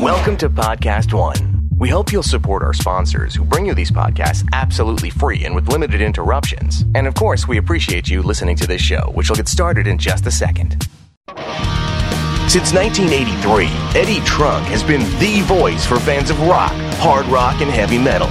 Welcome to Podcast One. We hope you'll support our sponsors who bring you these podcasts absolutely free and with limited interruptions. And of course, we appreciate you listening to this show, which will get started in just a second. Since 1983, Eddie Trunk has been the voice for fans of rock, hard rock, and heavy metal.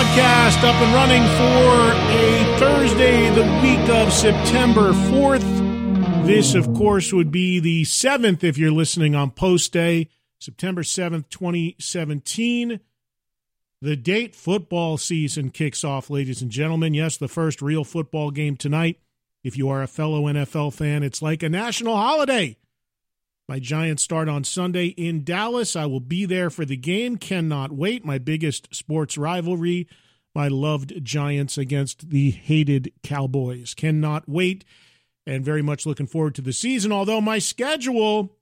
Podcast up and running for a Thursday, the week of September 4th. This, of course, would be the 7th if you're listening on post day, September 7th, 2017. The date football season kicks off, ladies and gentlemen. Yes, the first real football game tonight. If you are a fellow NFL fan, it's like a national holiday. My Giants start on Sunday in Dallas. I will be there for the game. Cannot wait. My biggest sports rivalry, my loved Giants against the hated Cowboys. Cannot wait and very much looking forward to the season. Although my schedule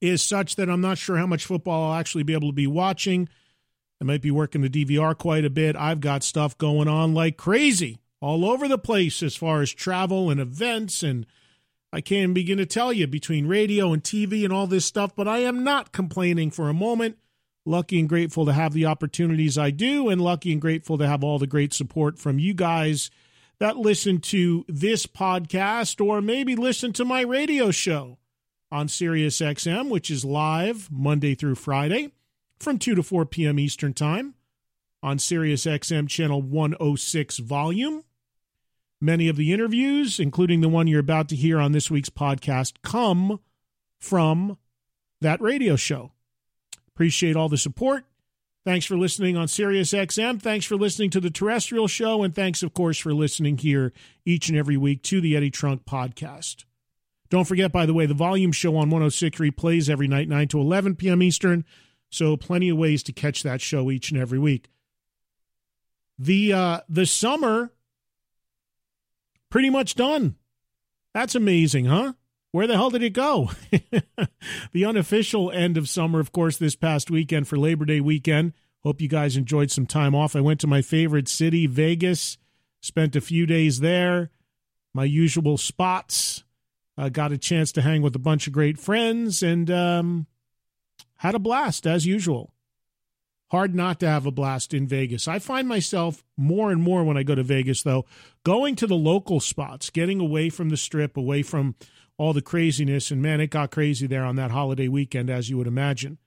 is such that I'm not sure how much football I'll actually be able to be watching. I might be working the DVR quite a bit. I've got stuff going on like crazy all over the place as far as travel and events and I can't begin to tell you between radio and TV and all this stuff, but I am not complaining for a moment. Lucky and grateful to have the opportunities I do, and lucky and grateful to have all the great support from you guys that listen to this podcast or maybe listen to my radio show on Sirius XM, which is live Monday through Friday from 2 to 4 p.m. Eastern Time on Sirius XM channel 106 volume. Many of the interviews, including the one you're about to hear on this week's podcast, come from that radio show. Appreciate all the support. Thanks for listening on Sirius XM. Thanks for listening to the terrestrial show. And thanks, of course, for listening here each and every week to the Eddie Trunk podcast. Don't forget, by the way, the volume show on 106 replays every night, 9 to 11 p.m. Eastern. So plenty of ways to catch that show each and every week. The uh, the summer pretty much done. That's amazing, huh? Where the hell did it go? the unofficial end of summer, of course, this past weekend for Labor Day weekend. Hope you guys enjoyed some time off. I went to my favorite city, Vegas, spent a few days there, my usual spots. Uh, got a chance to hang with a bunch of great friends and um, had a blast as usual. Hard not to have a blast in Vegas. I find myself more and more when I go to Vegas, though, going to the local spots, getting away from the strip, away from all the craziness. And man, it got crazy there on that holiday weekend, as you would imagine.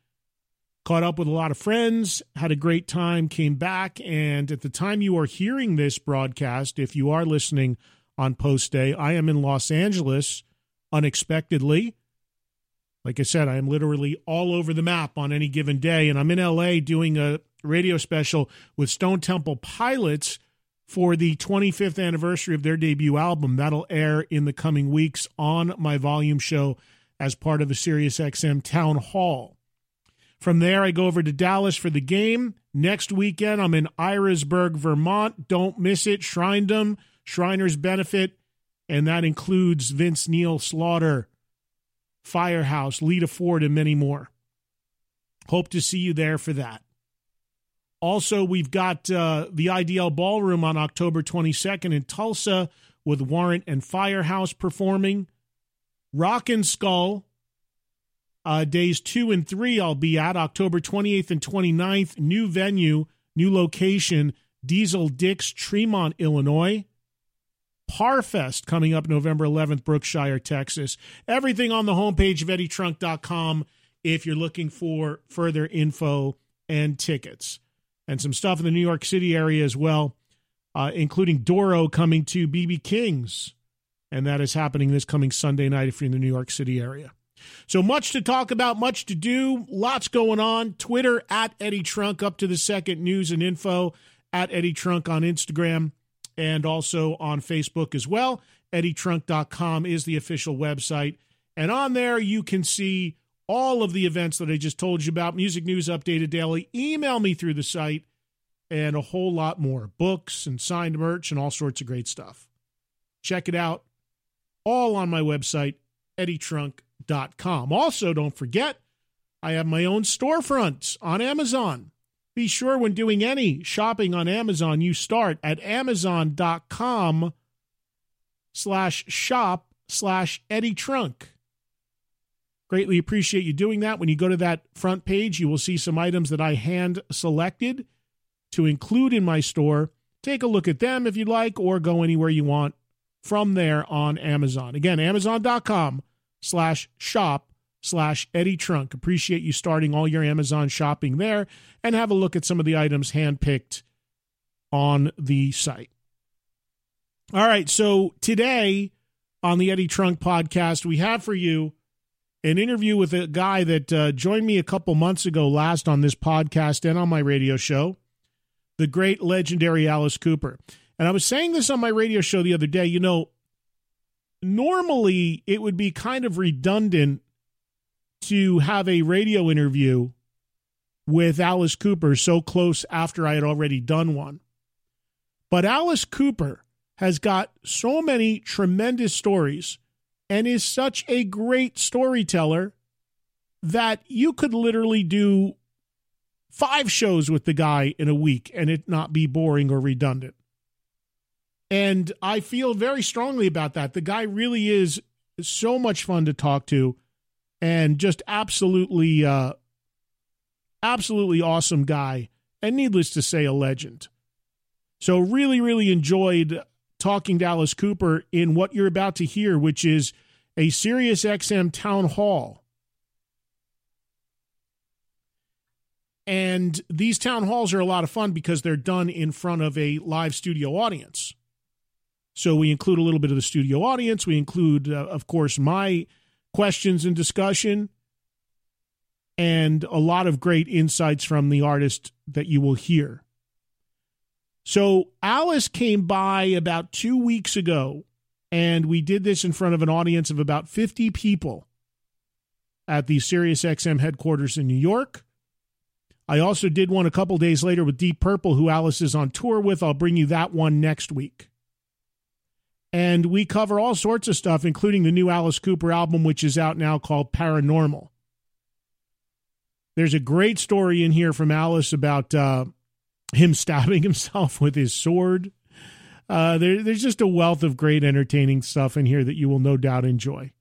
Caught up with a lot of friends, had a great time, came back. And at the time you are hearing this broadcast, if you are listening on post day, I am in Los Angeles unexpectedly like I said, I am literally all over the map on any given day. And I'm in LA doing a radio special with Stone Temple Pilots for the 25th anniversary of their debut album. That'll air in the coming weeks on my volume show as part of a Sirius XM Town Hall. From there, I go over to Dallas for the game. Next weekend, I'm in Irasburg, Vermont. Don't miss it. Shrinedom, Shriners Benefit, and that includes Vince Neil Slaughter Firehouse, Lita Ford, and many more. Hope to see you there for that. Also, we've got uh, the IDL Ballroom on October 22nd in Tulsa with Warrant and Firehouse performing. Rock and Skull, uh, days two and three, I'll be at October 28th and 29th. New venue, new location, Diesel Dix, Tremont, Illinois. Parfest coming up November 11th, Brookshire, Texas. Everything on the homepage of eddietrunk.com if you're looking for further info and tickets. and some stuff in the New York City area as well, uh, including Doro coming to BB King's. And that is happening this coming Sunday night if you're in the New York City area. So much to talk about, much to do, lots going on. Twitter at Eddie Trunk, up to the second news and info at Eddie Trunk on Instagram and also on Facebook as well. EddieTrunk.com is the official website. And on there, you can see all of the events that I just told you about music news updated daily. Email me through the site and a whole lot more books and signed merch and all sorts of great stuff. Check it out all on my website, eddietrunk.com. Also, don't forget, I have my own storefront on Amazon. Be sure when doing any shopping on Amazon, you start at amazon.com slash shop slash Eddie Trunk. Greatly appreciate you doing that. When you go to that front page, you will see some items that I hand selected to include in my store. Take a look at them if you'd like, or go anywhere you want from there on Amazon. Again, amazon.com slash shop slash Eddie Trunk. Appreciate you starting all your Amazon shopping there and have a look at some of the items handpicked on the site. All right, so today on the Eddie Trunk podcast, we have for you an interview with a guy that uh, joined me a couple months ago last on this podcast and on my radio show, the great legendary Alice Cooper. And I was saying this on my radio show the other day, you know, normally it would be kind of redundant to have a radio interview with Alice Cooper so close after I had already done one. But Alice Cooper has got so many tremendous stories and is such a great storyteller that you could literally do five shows with the guy in a week and it not be boring or redundant. And I feel very strongly about that. The guy really is so much fun to talk to and just absolutely uh absolutely awesome guy and needless to say a legend. So really really enjoyed talking to Alice Cooper in what you're about to hear, which is a Sirius XM town hall. And these town halls are a lot of fun because they're done in front of a live studio audience. So we include a little bit of the studio audience. We include, uh, of course, my questions and discussion, and a lot of great insights from the artist that you will hear. So Alice came by about two weeks ago, and we did this in front of an audience of about 50 people at the SiriusXM headquarters in New York. I also did one a couple days later with Deep Purple, who Alice is on tour with. I'll bring you that one next week. And we cover all sorts of stuff, including the new Alice Cooper album, which is out now called Paranormal. There's a great story in here from Alice about uh, him stabbing himself with his sword. Uh, there, there's just a wealth of great entertaining stuff in here that you will no doubt enjoy.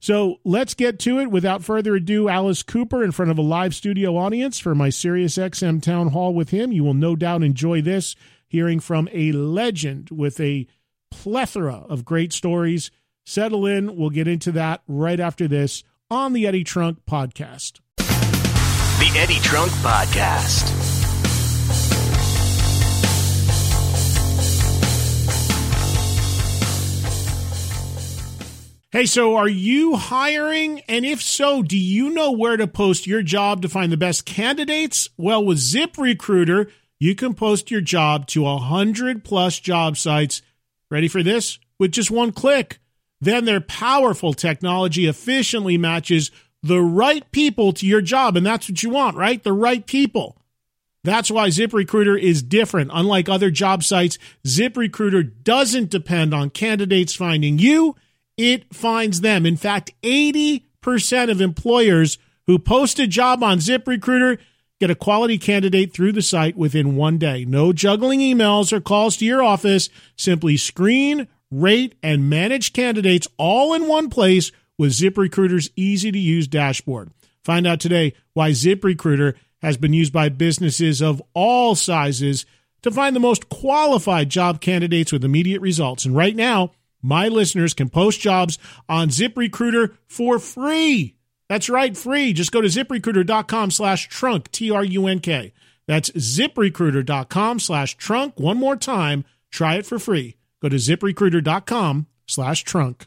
So let's get to it. Without further ado, Alice Cooper in front of a live studio audience for my Sirius XM town hall with him. You will no doubt enjoy this, hearing from a legend with a plethora of great stories. Settle in. We'll get into that right after this on the Eddie Trunk podcast. The Eddie Trunk Podcast. Hey, so are you hiring? And if so, do you know where to post your job to find the best candidates? Well, with ZipRecruiter, you can post your job to 100 plus job sites. Ready for this? With just one click. Then their powerful technology efficiently matches the right people to your job. And that's what you want, right? The right people. That's why ZipRecruiter is different. Unlike other job sites, ZipRecruiter doesn't depend on candidates finding you it finds them. In fact, 80% of employers who post a job on ZipRecruiter get a quality candidate through the site within one day. No juggling emails or calls to your office. Simply screen, rate, and manage candidates all in one place with ZipRecruiter's easy to use dashboard. Find out today why ZipRecruiter has been used by businesses of all sizes to find the most qualified job candidates with immediate results. And right now, my listeners can post jobs on ZipRecruiter for free. That's right, free. Just go to ziprecruiter.com slash trunk, T R U N K. That's ziprecruiter.com slash trunk. One more time, try it for free. Go to ziprecruiter.com slash trunk.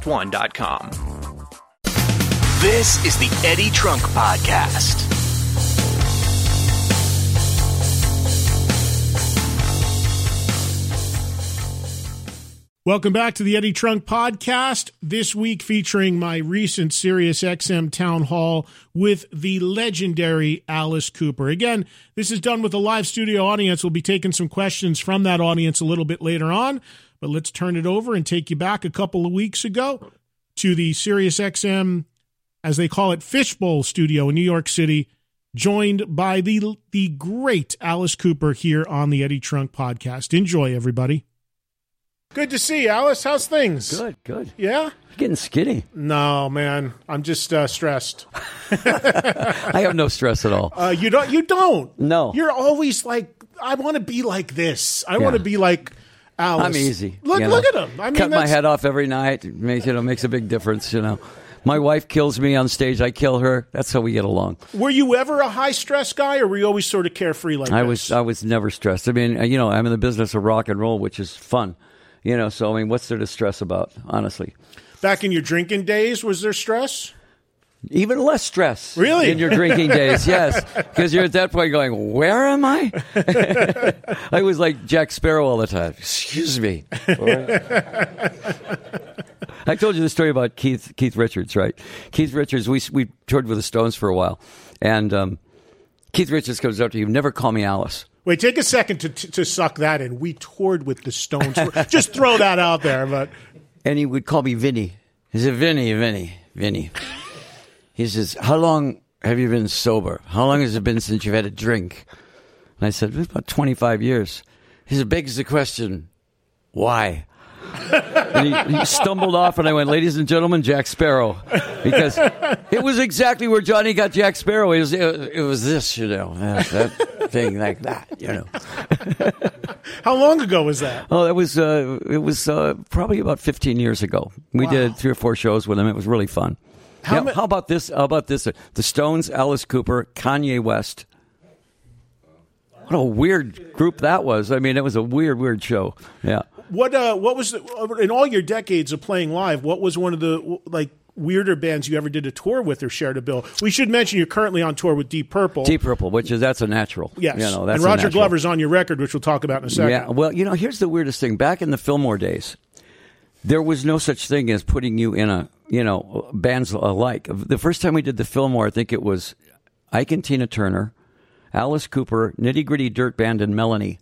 podcast1.com. This is the Eddie Trunk Podcast. Welcome back to the Eddie Trunk Podcast. This week featuring my recent Sirius XM town hall with the legendary Alice Cooper. Again, this is done with a live studio audience. We'll be taking some questions from that audience a little bit later on. But let's turn it over and take you back a couple of weeks ago to the Sirius XM, as they call it, Fishbowl studio in New York City, joined by the the great Alice Cooper here on the Eddie Trunk podcast. Enjoy, everybody. Good to see you, Alice. How's things? Good, good. Yeah? You're getting skinny. No, man. I'm just uh, stressed. I have no stress at all. Uh, you don't. You don't. No. You're always like, I want to be like this. I Yeah. want to be like I'm easy. Look, you know. look at him. I mean, cut my head off every night. It makes you know makes a big difference. You know, my wife kills me on stage. I kill her. That's how we get along. Were you ever a high stress guy, or were you always sort of carefree like I this? was I was never stressed. I mean, uh, you know, I'm in the business of rock and roll, which is fun. You know, so I mean, what's there to stress about? Honestly, Back in your drinking days, was there stress? Even less stress. Really? in your drinking days? Yes, because you're at that point going, "Where am I?" I was like Jack Sparrow all the time. Excuse me. I told you the story about Keith Keith Richards, right? Keith Richards. We we toured with the Stones for a while, and um, Keith Richards comes up to you. Never call me Alice. Wait, take a second to to suck that in. We toured with the Stones. Just throw that out there, but and he would call me Vinny. He said, Vinny, Vinny, Vinny. He says, How long have you been sober? How long has it been since you've had a drink? And I said, About 25 years. He said, Begs the question, why? and he, he stumbled off, and I went, Ladies and gentlemen, Jack Sparrow. Because it was exactly where Johnny got Jack Sparrow. It was, it, it was this, you know, that, that thing like that, you know. how long ago was that? Oh, that was uh, it was uh, probably about 15 years ago. We Wow. did three or four shows with him. It was really fun. How ma- how about this? How about this? The Stones, Alice Cooper, Kanye West. What a weird group that was. I mean, it was a weird, weird show. Yeah. What uh, what was the, in all your decades of playing live? What was one of the like weirder bands you ever did a tour with or shared a bill? We should mention you're currently on tour with Deep Purple. Deep Purple, which is that's a natural. yes, You know, that's and Roger. Glover's on your record, which we'll talk about in a second. Yeah. Well, you know, here's the weirdest thing. Back in the Fillmore days, there was no such thing as putting you in a, you know, bands alike. The first time we did the Fillmore, I think it was Ike and Tina Turner, Alice Cooper, Nitty Gritty Dirt Band, and Melanie.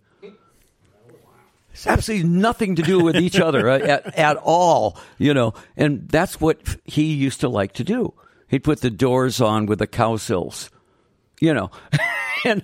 It's absolutely nothing to do with each other uh, at, at all, you know. And that's what he used to like to do. He'd put the doors on with the Cowsills, you know. and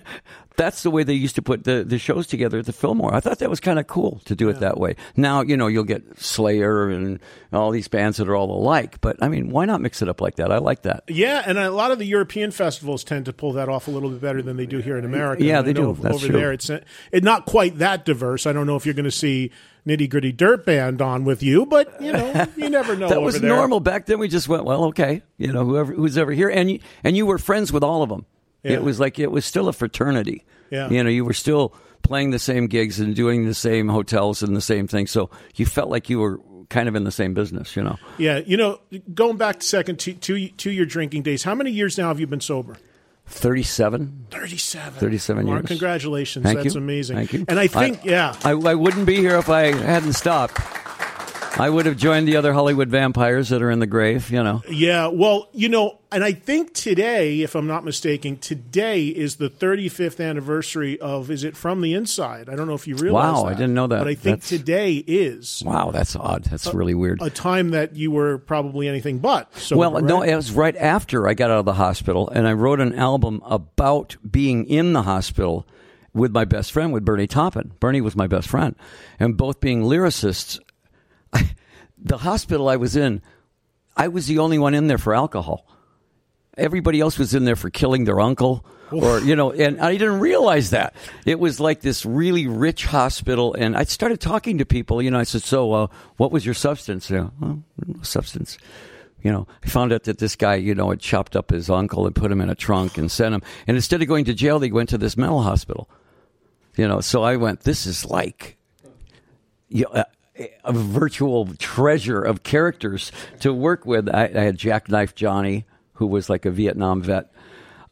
that's the way they used to put the, the shows together at the Fillmore. I thought that was kind of cool to do it that way. Now, you know, you'll get Slayer and all these bands that are all alike, but I mean, why not mix it up like that? I like that. Yeah, and a lot of the European festivals tend to pull that off a little bit better than they do here in America. Yeah, they do. That's over true. there, it's uh, it not quite that diverse. I don't know if you're going to see Nitty Gritty Dirt Band on with you, but you know, you never know. that was there. normal back then. We just went, well, okay, you know, whoever who's ever here, and you, and you were friends with all of them. Yeah. It was like it was still a fraternity. Yeah. you know, you were still playing the same gigs and doing the same hotels and the same thing. So you felt like you were kind of in the same business. You know, Yeah, you know, going back to second to, to to your drinking days. How many years now have you been sober? thirty-seven. 37. 37 Mark, years. Congratulations. Thank That's you. amazing. Thank you. And I think, yeah. I, I wouldn't be here if I hadn't stopped. I would have joined the other Hollywood vampires that are in the grave, you know. Yeah, well, you know, and I think today, if I'm not mistaken, today is the 35th anniversary of Is It From the Inside? I don't know if you realize Wow, that, I didn't know that. But I think That's- today is Wow, that's odd. That's really weird. a time that you were probably anything but. So, well, no, it was right after I got out of the hospital, and I wrote an album about being in the hospital with my best friend, with Bernie Taupin. Bernie was my best friend, and both being lyricists. the hospital I was in, I was the only one in there for alcohol. Everybody else was in there for killing their uncle, or you know, and I didn't realize that it was like this really rich hospital. And I started talking to people. You know, I said, "So, uh, what was your substance?" You know, well, no substance. You know, I found out that this guy, you know, had chopped up his uncle and put him in a trunk and sent him. And instead of going to jail, they went to this mental hospital. You know, so I went. This is like, you know, a, virtual treasure of characters to work with. I, I had Jackknife Johnny, who was like a Vietnam vet.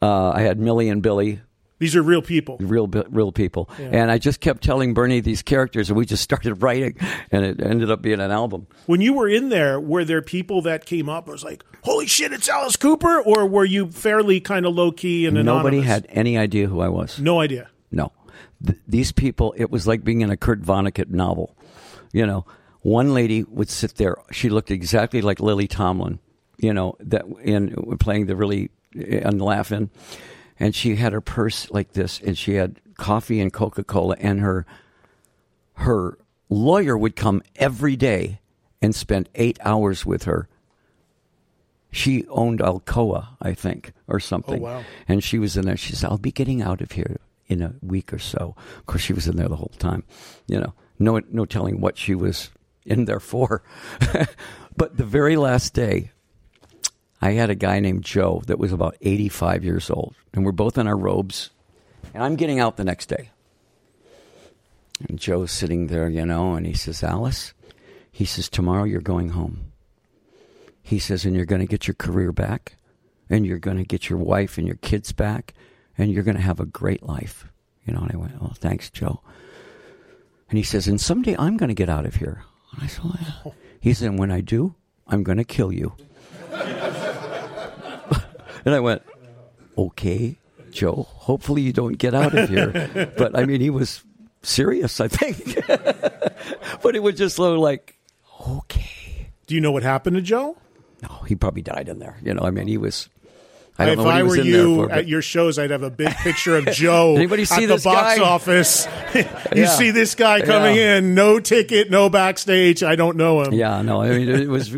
Uh, I had Millie and Billy, these are real people. real real people, and I just kept telling Bernie these characters, and we just started writing, and it ended up being an album. When you were in there, were there people that came up and was like, holy shit, it's Alice Cooper? Or were you fairly kind of low key and anonymous? Nobody had any idea who I was. No idea. No. Th- these people, it was like being in a Kurt Vonnegut novel. You know, one lady would sit there. She looked exactly like Lily Tomlin, you know, that in playing the really and laughing. And she had her purse like this, and she had coffee and Coca Cola, and her her lawyer would come every day and spend eight hours with her. She owned Alcoa, I think, or something. Oh, wow. And she was in there. She said, I'll be getting out of here in a week or so. Of course, she was in there the whole time. You know, no, no telling what she was in there for. but the very last day, I had a guy named Joe that was about 85 years old. And we're both in our robes. And I'm getting out the next day. And Joe's sitting there, you know, and he says, Alice, he says, tomorrow you're going home. He says, and you're going to get your career back, and you're going to get your wife and your kids back, and you're going to have a great life. You know, and I went, oh, thanks, Joe. And he says, and someday I'm going to get out of here. And I said, well, yeah. He said, and when I do, I'm going to kill you. and I went, okay, Joe, hopefully you don't get out of here. but I mean, he was serious, I think. but it was just so like, okay. Do you know what happened to Joe? No, he probably died in there. You know, I mean, he was. I don't if know what I were you for, at your shows, I'd have a big picture of Joe Anybody see at the box guy? office. you Yeah. see this guy coming Yeah. in, no ticket, no backstage. I don't know him. Yeah, no, I mean, it was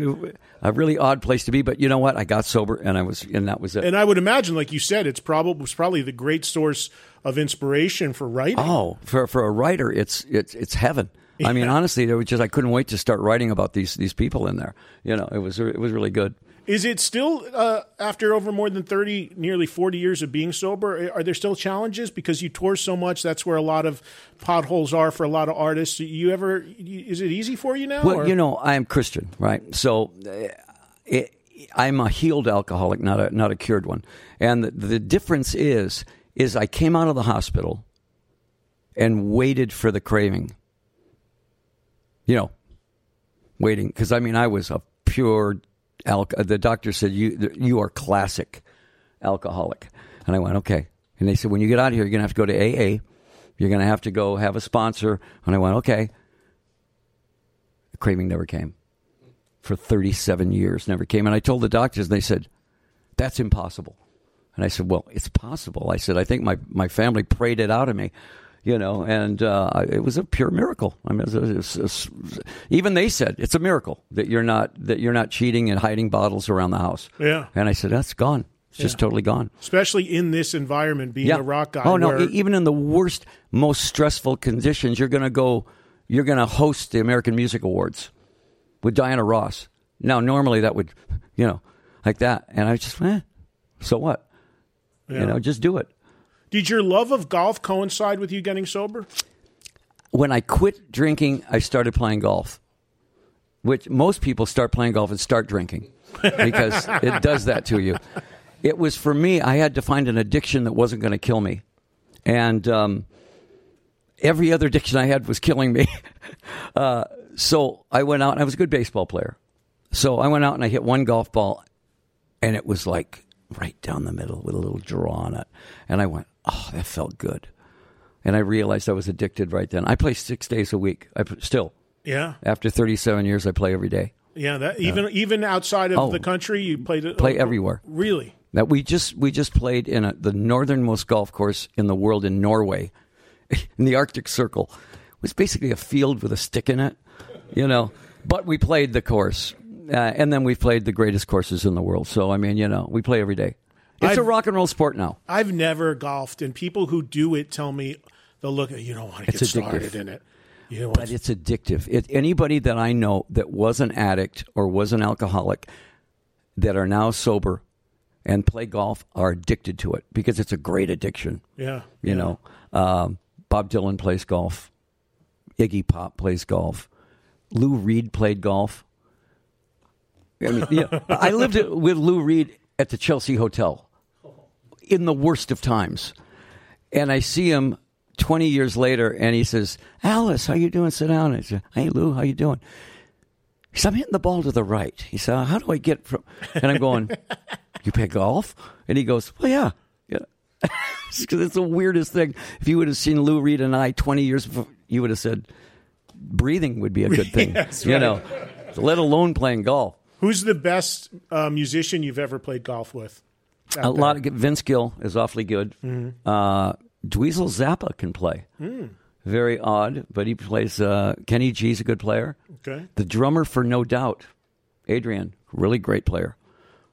a really odd place to be. But you know what? I got sober, and I was, and that was it. And I would imagine, like you said, it's probably was probably the great source of inspiration for writing. Oh, for for a writer, it's it's it's heaven. I mean, honestly, there was just I couldn't wait to start writing about these these people in there. You know, it was it was really good. Is it still uh, after over more than thirty, nearly forty years of being sober? Are there still challenges because you tour so much? That's where a lot of potholes are for a lot of artists. You ever? Is it easy for you now? Well, or- you know, I am Christian, right? So uh, it, I'm a healed alcoholic, not a not a cured one. And the, the difference is is I came out of the hospital and waited for the craving. You know, waiting because I mean I was a pure alc. Uh, the doctor said you you are classic alcoholic, and I went okay. And they said when you get out of here, you're gonna have to go to AA. You're gonna have to go have a sponsor. And I went okay. The craving never came for 37 years, never came. And I told the doctors, and they said, that's impossible. And I said, well, it's possible. I said, I think my, my family prayed it out of me, you know, and uh, it was a pure miracle. I mean, it was- it was- it was- even they said it's a miracle that you're not that you're not cheating and hiding bottles around the house. Yeah. And I said, that's gone. It's just totally gone. especially in this environment, being a rock guy. Oh no! where- Even in the worst, most stressful conditions, you're going to go. You're going to host the American Music Awards with Diana Ross. Now, normally that would, you know, like that, and I just, eh, so what? Yeah. You know, just do it. Did your love of golf coincide with you getting sober? When I quit drinking, I started playing golf. Which most people start playing golf and start drinking because it does that to you. It was for me. I had to find an addiction that wasn't going to kill me, and um, every other addiction I had was killing me. Uh, so I went out and I was a good baseball player. So I went out and I hit one golf ball and it was like right down the middle with a little draw on it. And I went, oh, that felt good. And I realized I was addicted right then. I play six days a week. I still, Yeah, after 37 years, I play every day. yeah. That even even outside of Oh. the country, you played it. Play everywhere. Really? That we just we just played in a, the northernmost golf course in the world in Norway, in the Arctic Circle. It was basically a field with a stick in it, you know. But we played the course, uh, and then we played the greatest courses in the world. So I mean, you know, we play every day. It's a I've- rock and roll sport now. I've never golfed, and people who do it tell me they'll look at you don't want to get It's started addictive. in it. You know, But it's addictive. It, anybody that I know that was an addict or was an alcoholic that are now sober and play golf are addicted to it because it's a great addiction. yeah, You know, um, Bob Dylan plays golf. Iggy Pop plays golf. Lou Reed played golf. I mean, yeah, I lived with Lou Reed at the Chelsea Hotel in the worst of times, and I see him twenty years later, and he says, "Alice, how you doing? Sit down." I said, "Hey, Lou, how you doing?" He said, "I'm hitting the ball to the right." He said, "How do I get from?" And I'm going, "You play golf?" And he goes, "Well, yeah, yeah." Because it's the weirdest thing. If you would have seen Lou Reed and I 20 years before, you would have said breathing would be a good thing. Yes, you right. know, let alone playing golf. Who's the best uh, musician you've ever played golf with? A lot of good- Vince Gill is awfully good. Mm-hmm. Uh, Dweezil Zappa can play. Hmm. Very odd, but he plays. Uh, Kenny G's a good player. Okay. The drummer for No Doubt, Adrian, really great player.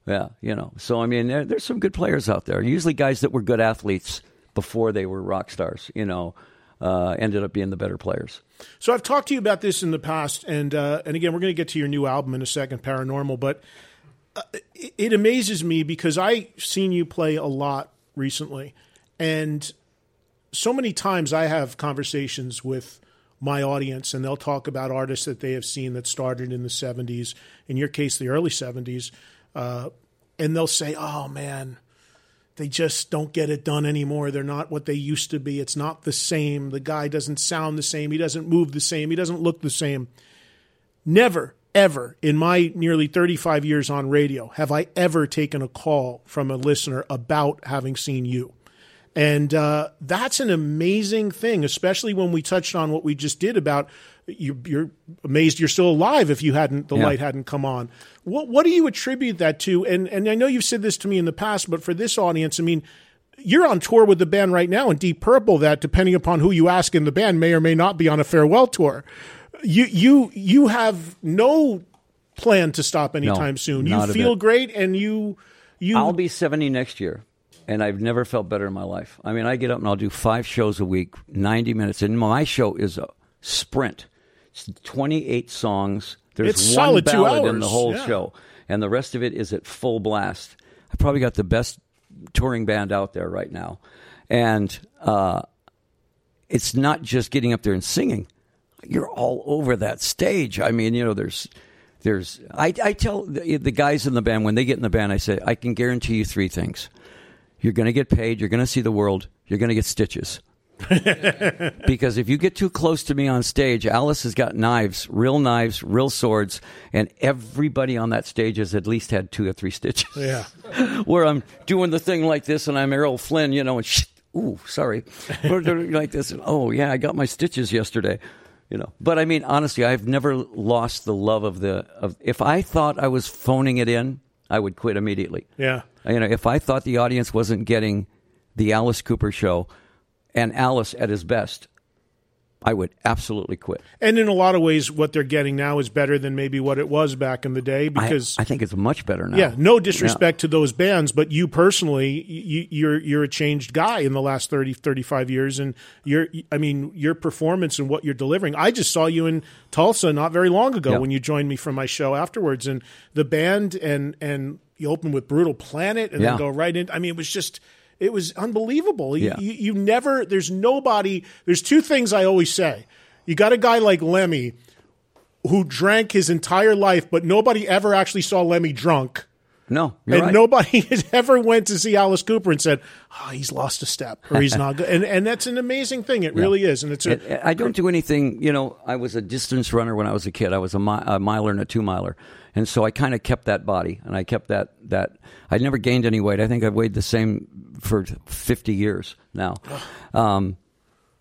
Yeah, you know. So I mean, there, there's some good players out there. Usually, guys that were good athletes before they were rock stars. You know, uh, ended up being the better players. So I've talked to you about this in the past, and uh, and again, we're going to get to your new album in a second, Paranormal. But it, it amazes me because I've seen you play a lot recently, and so many times I have conversations with my audience, and they'll talk about artists that they have seen that started in the '70s, in your case, the early '70s, uh, and they'll say, "Oh man." they just don't get it done anymore. They're not what they used to be. It's not the same. The guy doesn't sound the same. He doesn't move the same. He doesn't look the same. Never, ever in my nearly 35 years on radio have I ever taken a call from a listener about having seen you. And uh, that's an amazing thing, especially when we touched on what we just did about you, you're amazed you're still alive if you hadn't the Yeah. light hadn't come on. What what do you attribute that to? And and I know you've said this to me in the past, but for this audience, I mean, you're on tour with the band right now in Deep Purple. That depending upon who you ask in the band, may or may not be on a farewell tour. You you you have no plan to stop anytime soon. You not a feel bit. great, and you you I'll be 70 next year, and I've never felt better in my life. I mean, I get up and I'll do five shows a week, 90 minutes, and my show is a sprint. It's 28 songs. There's It's one solid two ballad in the hours, whole yeah. show, and the rest of it is at full blast. I probably got the best touring band out there right now, and uh, it's not just getting up there and singing. You're all over that stage. I mean, you know, there's, there's. I, I tell the, the guys in the band when they get in the band, I say, I can guarantee you three things: you're going to get paid, you're going to see the world, you're going to get stitches. because if you get too close to me on stage, Alice has got knives, real knives, real swords, and everybody on that stage has at least had two or three stitches yeah. where I'm doing the thing like this and I'm Errol Flynn, you know, and shh, ooh, sorry, like this. And, oh yeah, I got my stitches yesterday, you know. But I mean, honestly, I've never lost the love of the of. If I thought I was phoning it in, I would quit immediately. Yeah. You know, if I thought the audience wasn't getting the Alice Cooper show and Alice at his best, I would absolutely quit. And in a lot of ways, what they're getting now is better than maybe what it was back in the day because. I, think it's much better now. yeah, no disrespect to those bands, but you personally, you, you're you're a changed guy in the last 30, 35 years, and you're, I mean, your performance and what you're delivering. I just saw you in Tulsa not very long ago Yeah. when you joined me for my show afterwards, and the band and and you opened with Brutal Planet and Yeah. then go right in. I mean, it was just. It was unbelievable. You, Yeah. you, you never, there's nobody, there's two things I always say. You got a guy like Lemmy who drank his entire life, but nobody ever actually saw Lemmy drunk. No, and right. nobody has ever went to see Alice Cooper and said, "Oh, he's lost a step or he's not good." And and that's an amazing thing. It really is. And it's a, I don't do anything. You know, I was a distance runner when I was a kid. I was a, mi- a miler and a two miler, and so I kind of kept that body, and I kept that that. I never gained any weight. I think I've weighed the same for fifty years now. Um,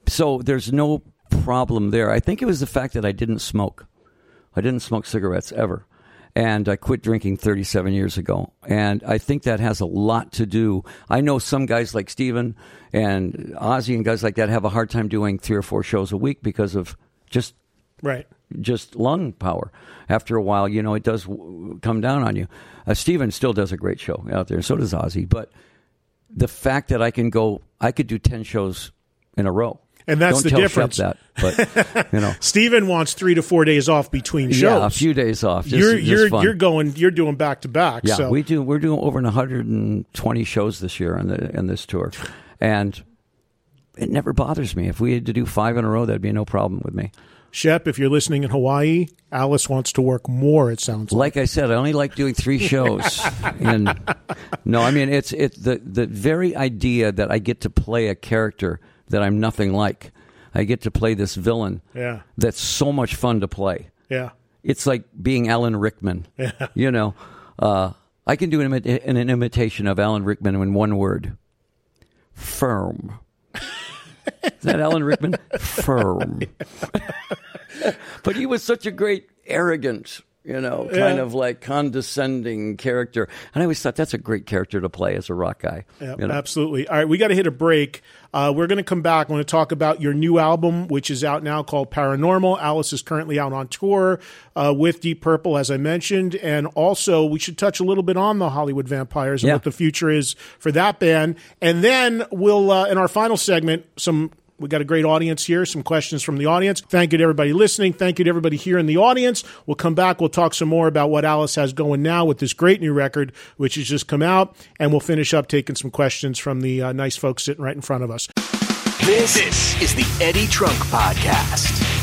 so there's no problem there. I think it was the fact that I didn't smoke. I didn't smoke cigarettes ever. And I quit drinking 37 years ago. And I think that has a lot to do. I know some guys like Steven and Ozzy and guys like that have a hard time doing three or four shows a week because of just right. Just lung power. After a while, you know, it does w- come down on you. Uh, Steven still does a great show out there, so does Ozzy. But the fact that I can go, I could do 10 shows in a row. And that's Don't the tell difference. Shep that, but, you know. Steven wants three to four days off between shows. Yeah, a few days off. Just, you're you're you're going. You're doing back to back. Yeah, so we do. We're doing over 120 shows this year on the in this tour, and it never bothers me. If we had to do five in a row, that'd be no problem with me. Shep, if you're listening in Hawaii, Alice wants to work more. It sounds like. Like I said, I only like doing three shows. and no, I mean it's it's the the very idea that I get to play a character that I'm nothing like. I get to play this villain. Yeah. That's so much fun to play. Yeah. It's like being Alan Rickman. Yeah. You know, uh, I can do an, imita- an imitation of Alan Rickman in one word: firm. Is that Alan Rickman? Firm. but he was such a great, arrogant, you know, kind Yeah. of like condescending character. And I always thought that's a great character to play as a rock guy. Yeah, you know? absolutely. All right, we got to hit a break. Uh, we're going to come back. I want to talk about your new album, which is out now called Paranormal. Alice is currently out on tour uh, with Deep Purple, as I mentioned. And also, we should touch a little bit on the Hollywood Vampires and Yeah. what the future is for that band. And then we'll, uh, in our final segment, some. We got a great audience here. Some questions from the audience. Thank you to everybody listening. Thank you to everybody here in the audience. We'll come back. We'll talk some more about what Alice has going now with this great new record, which has just come out. And we'll finish up taking some questions from the uh, nice folks sitting right in front of us. This, is the Eddie Trunk Podcast.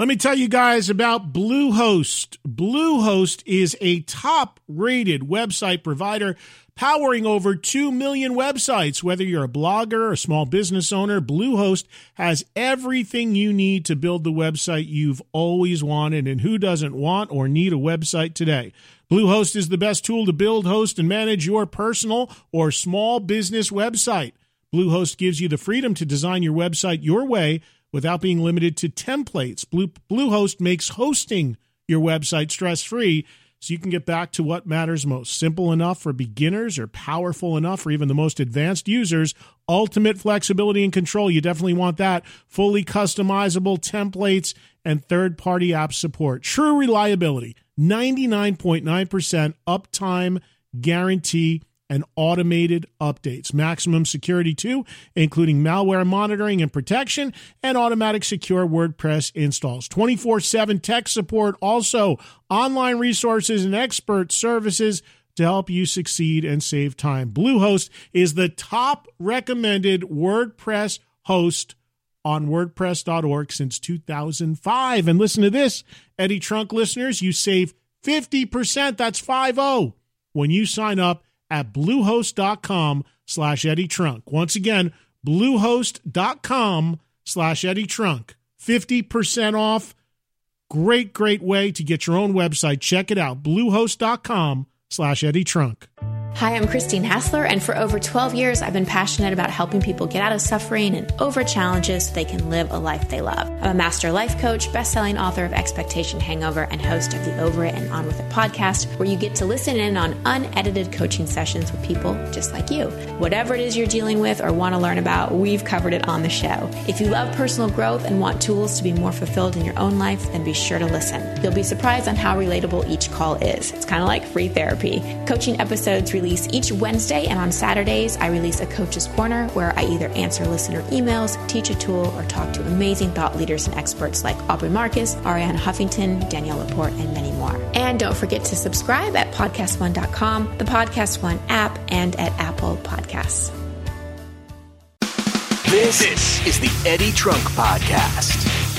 Let me tell you guys about Bluehost. Bluehost is a top rated website provider powering over 2 million websites. Whether you're a blogger or a small business owner, Bluehost has everything you need to build the website you've always wanted. And who doesn't want or need a website today? Bluehost is the best tool to build, host, and manage your personal or small business website. Bluehost gives you the freedom to design your website your way without being limited to templates. Blue, Bluehost makes hosting your website stress-free so you can get back to what matters most. Simple enough for beginners or powerful enough for even the most advanced users. Ultimate flexibility and control. You definitely want that. Fully customizable templates and third-party app support. True reliability. 99.9% uptime guarantee and automated updates. Maximum security too, including malware monitoring and protection and automatic secure WordPress installs. 24/7 tech support, also online resources and expert services to help you succeed and save time. Bluehost is the top recommended WordPress host on WordPress.org since 2005. And listen to this, Eddie Trunk listeners, you save 50%. That's 5 0, when you sign up at bluehost.com slash Eddie Trunk. Once again, bluehost.com slash Eddie Trunk. 50% off. Great, great way to get your own website. Check it out. Bluehost.com slash Eddie Trunk. Hi, I'm Christine Hassler, and for over 12 years, I've been passionate about helping people get out of suffering and over challenges so they can live a life they love. I'm a master life coach, best-selling author of Expectation Hangover, and host of the Over It and On With It podcast, where you get to listen in on unedited coaching sessions with people just like you. Whatever it is you're dealing with or want to learn about, we've covered it on the show. If you love personal growth and want tools to be more fulfilled in your own life, then be sure to listen. You'll be surprised on how relatable each call is. It's kind of like free therapy. Coaching episodes release each Wednesday, and on Saturdays, I release a Coach's Corner where I either answer listener emails, teach a tool, or talk to amazing thought leaders and experts like Aubrey Marcus, Ariane Huffington, Danielle Laporte, and many more. And don't forget to subscribe at podcastone.com, the Podcast One app, and at Apple Podcasts. This, this is the Eddie Trunk Podcast.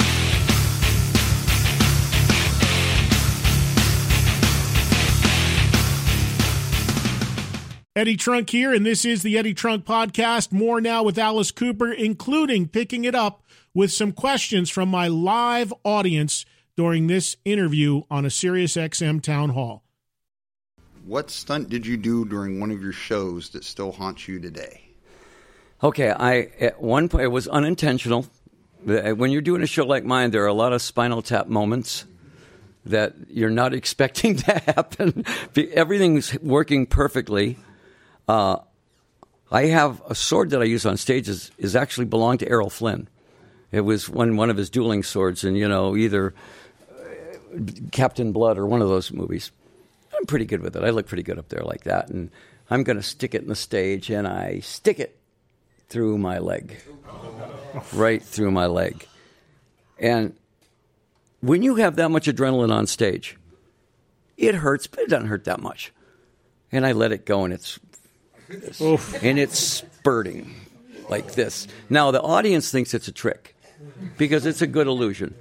Eddie Trunk here, and this is the Eddie Trunk Podcast. More now with Alice Cooper, including picking it up with some questions from my live audience during this interview on a SiriusXM town hall. What stunt did you do during one of your shows that still haunts you today? Okay, I at one point it was unintentional. Uh, when you're doing a show like mine, there are a lot of spinal tap moments that you're not expecting to happen. Everything's working perfectly. Uh, I have a sword that I use on stage is, is actually belonged to Errol Flynn. It was one one of his dueling swords, and you know either uh, Captain Blood or one of those movies. I'm pretty good with it. I look pretty good up there like that, and I'm going to stick it in the stage, and I stick it through my leg, right through my leg, and when you have that much adrenaline on stage, it hurts, but it doesn't hurt that much. And I let it go, and it's and it's spurting like this. Now the audience thinks it's a trick because it's a good illusion.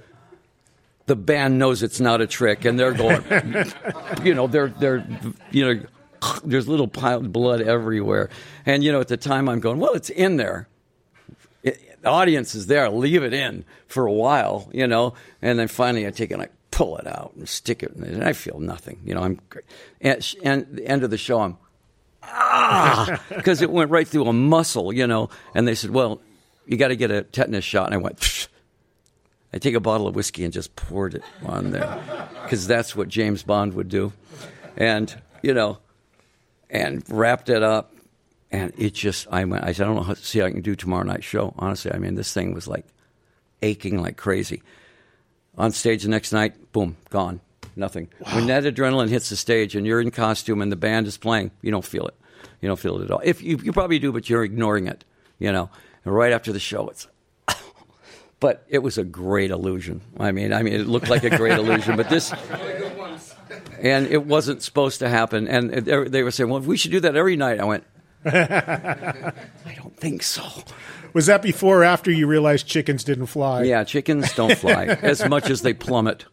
The band knows it's not a trick, and they're going, you know, they're they're you know, there's little pile of blood everywhere, and you know, at the time I'm going, well, it's in there. It, the audience is there. Leave it in for a while, you know, and then finally I take it and I pull it out and stick it, in and I feel nothing. You know, I'm, and, and the end of the show, I'm ah, because it went right through a muscle, you know. And they said, well, you got to get a tetanus shot. And I went, Psh. I take a bottle of whiskey and just poured it on there because that's what James Bond would do. And, you know, and wrapped it up. And it just, I went, I said, I don't know how to see how I can do tomorrow night's show. Honestly, I mean, this thing was like aching like crazy. On stage the next night, boom, gone nothing. Wow. When that adrenaline hits the stage and you're in costume and the band is playing, you don't feel it. You don't feel it at all. If you, you probably do, but you're ignoring it. You know, and right after the show, it's. but it was a great illusion. I mean, I mean, it looked like a great illusion, but this. And it wasn't supposed to happen. And they were saying, "Well, we should do that every night." I went, "I don't think so." Was that before or after you realized chickens didn't fly? Yeah, chickens don't fly as much as they plummet.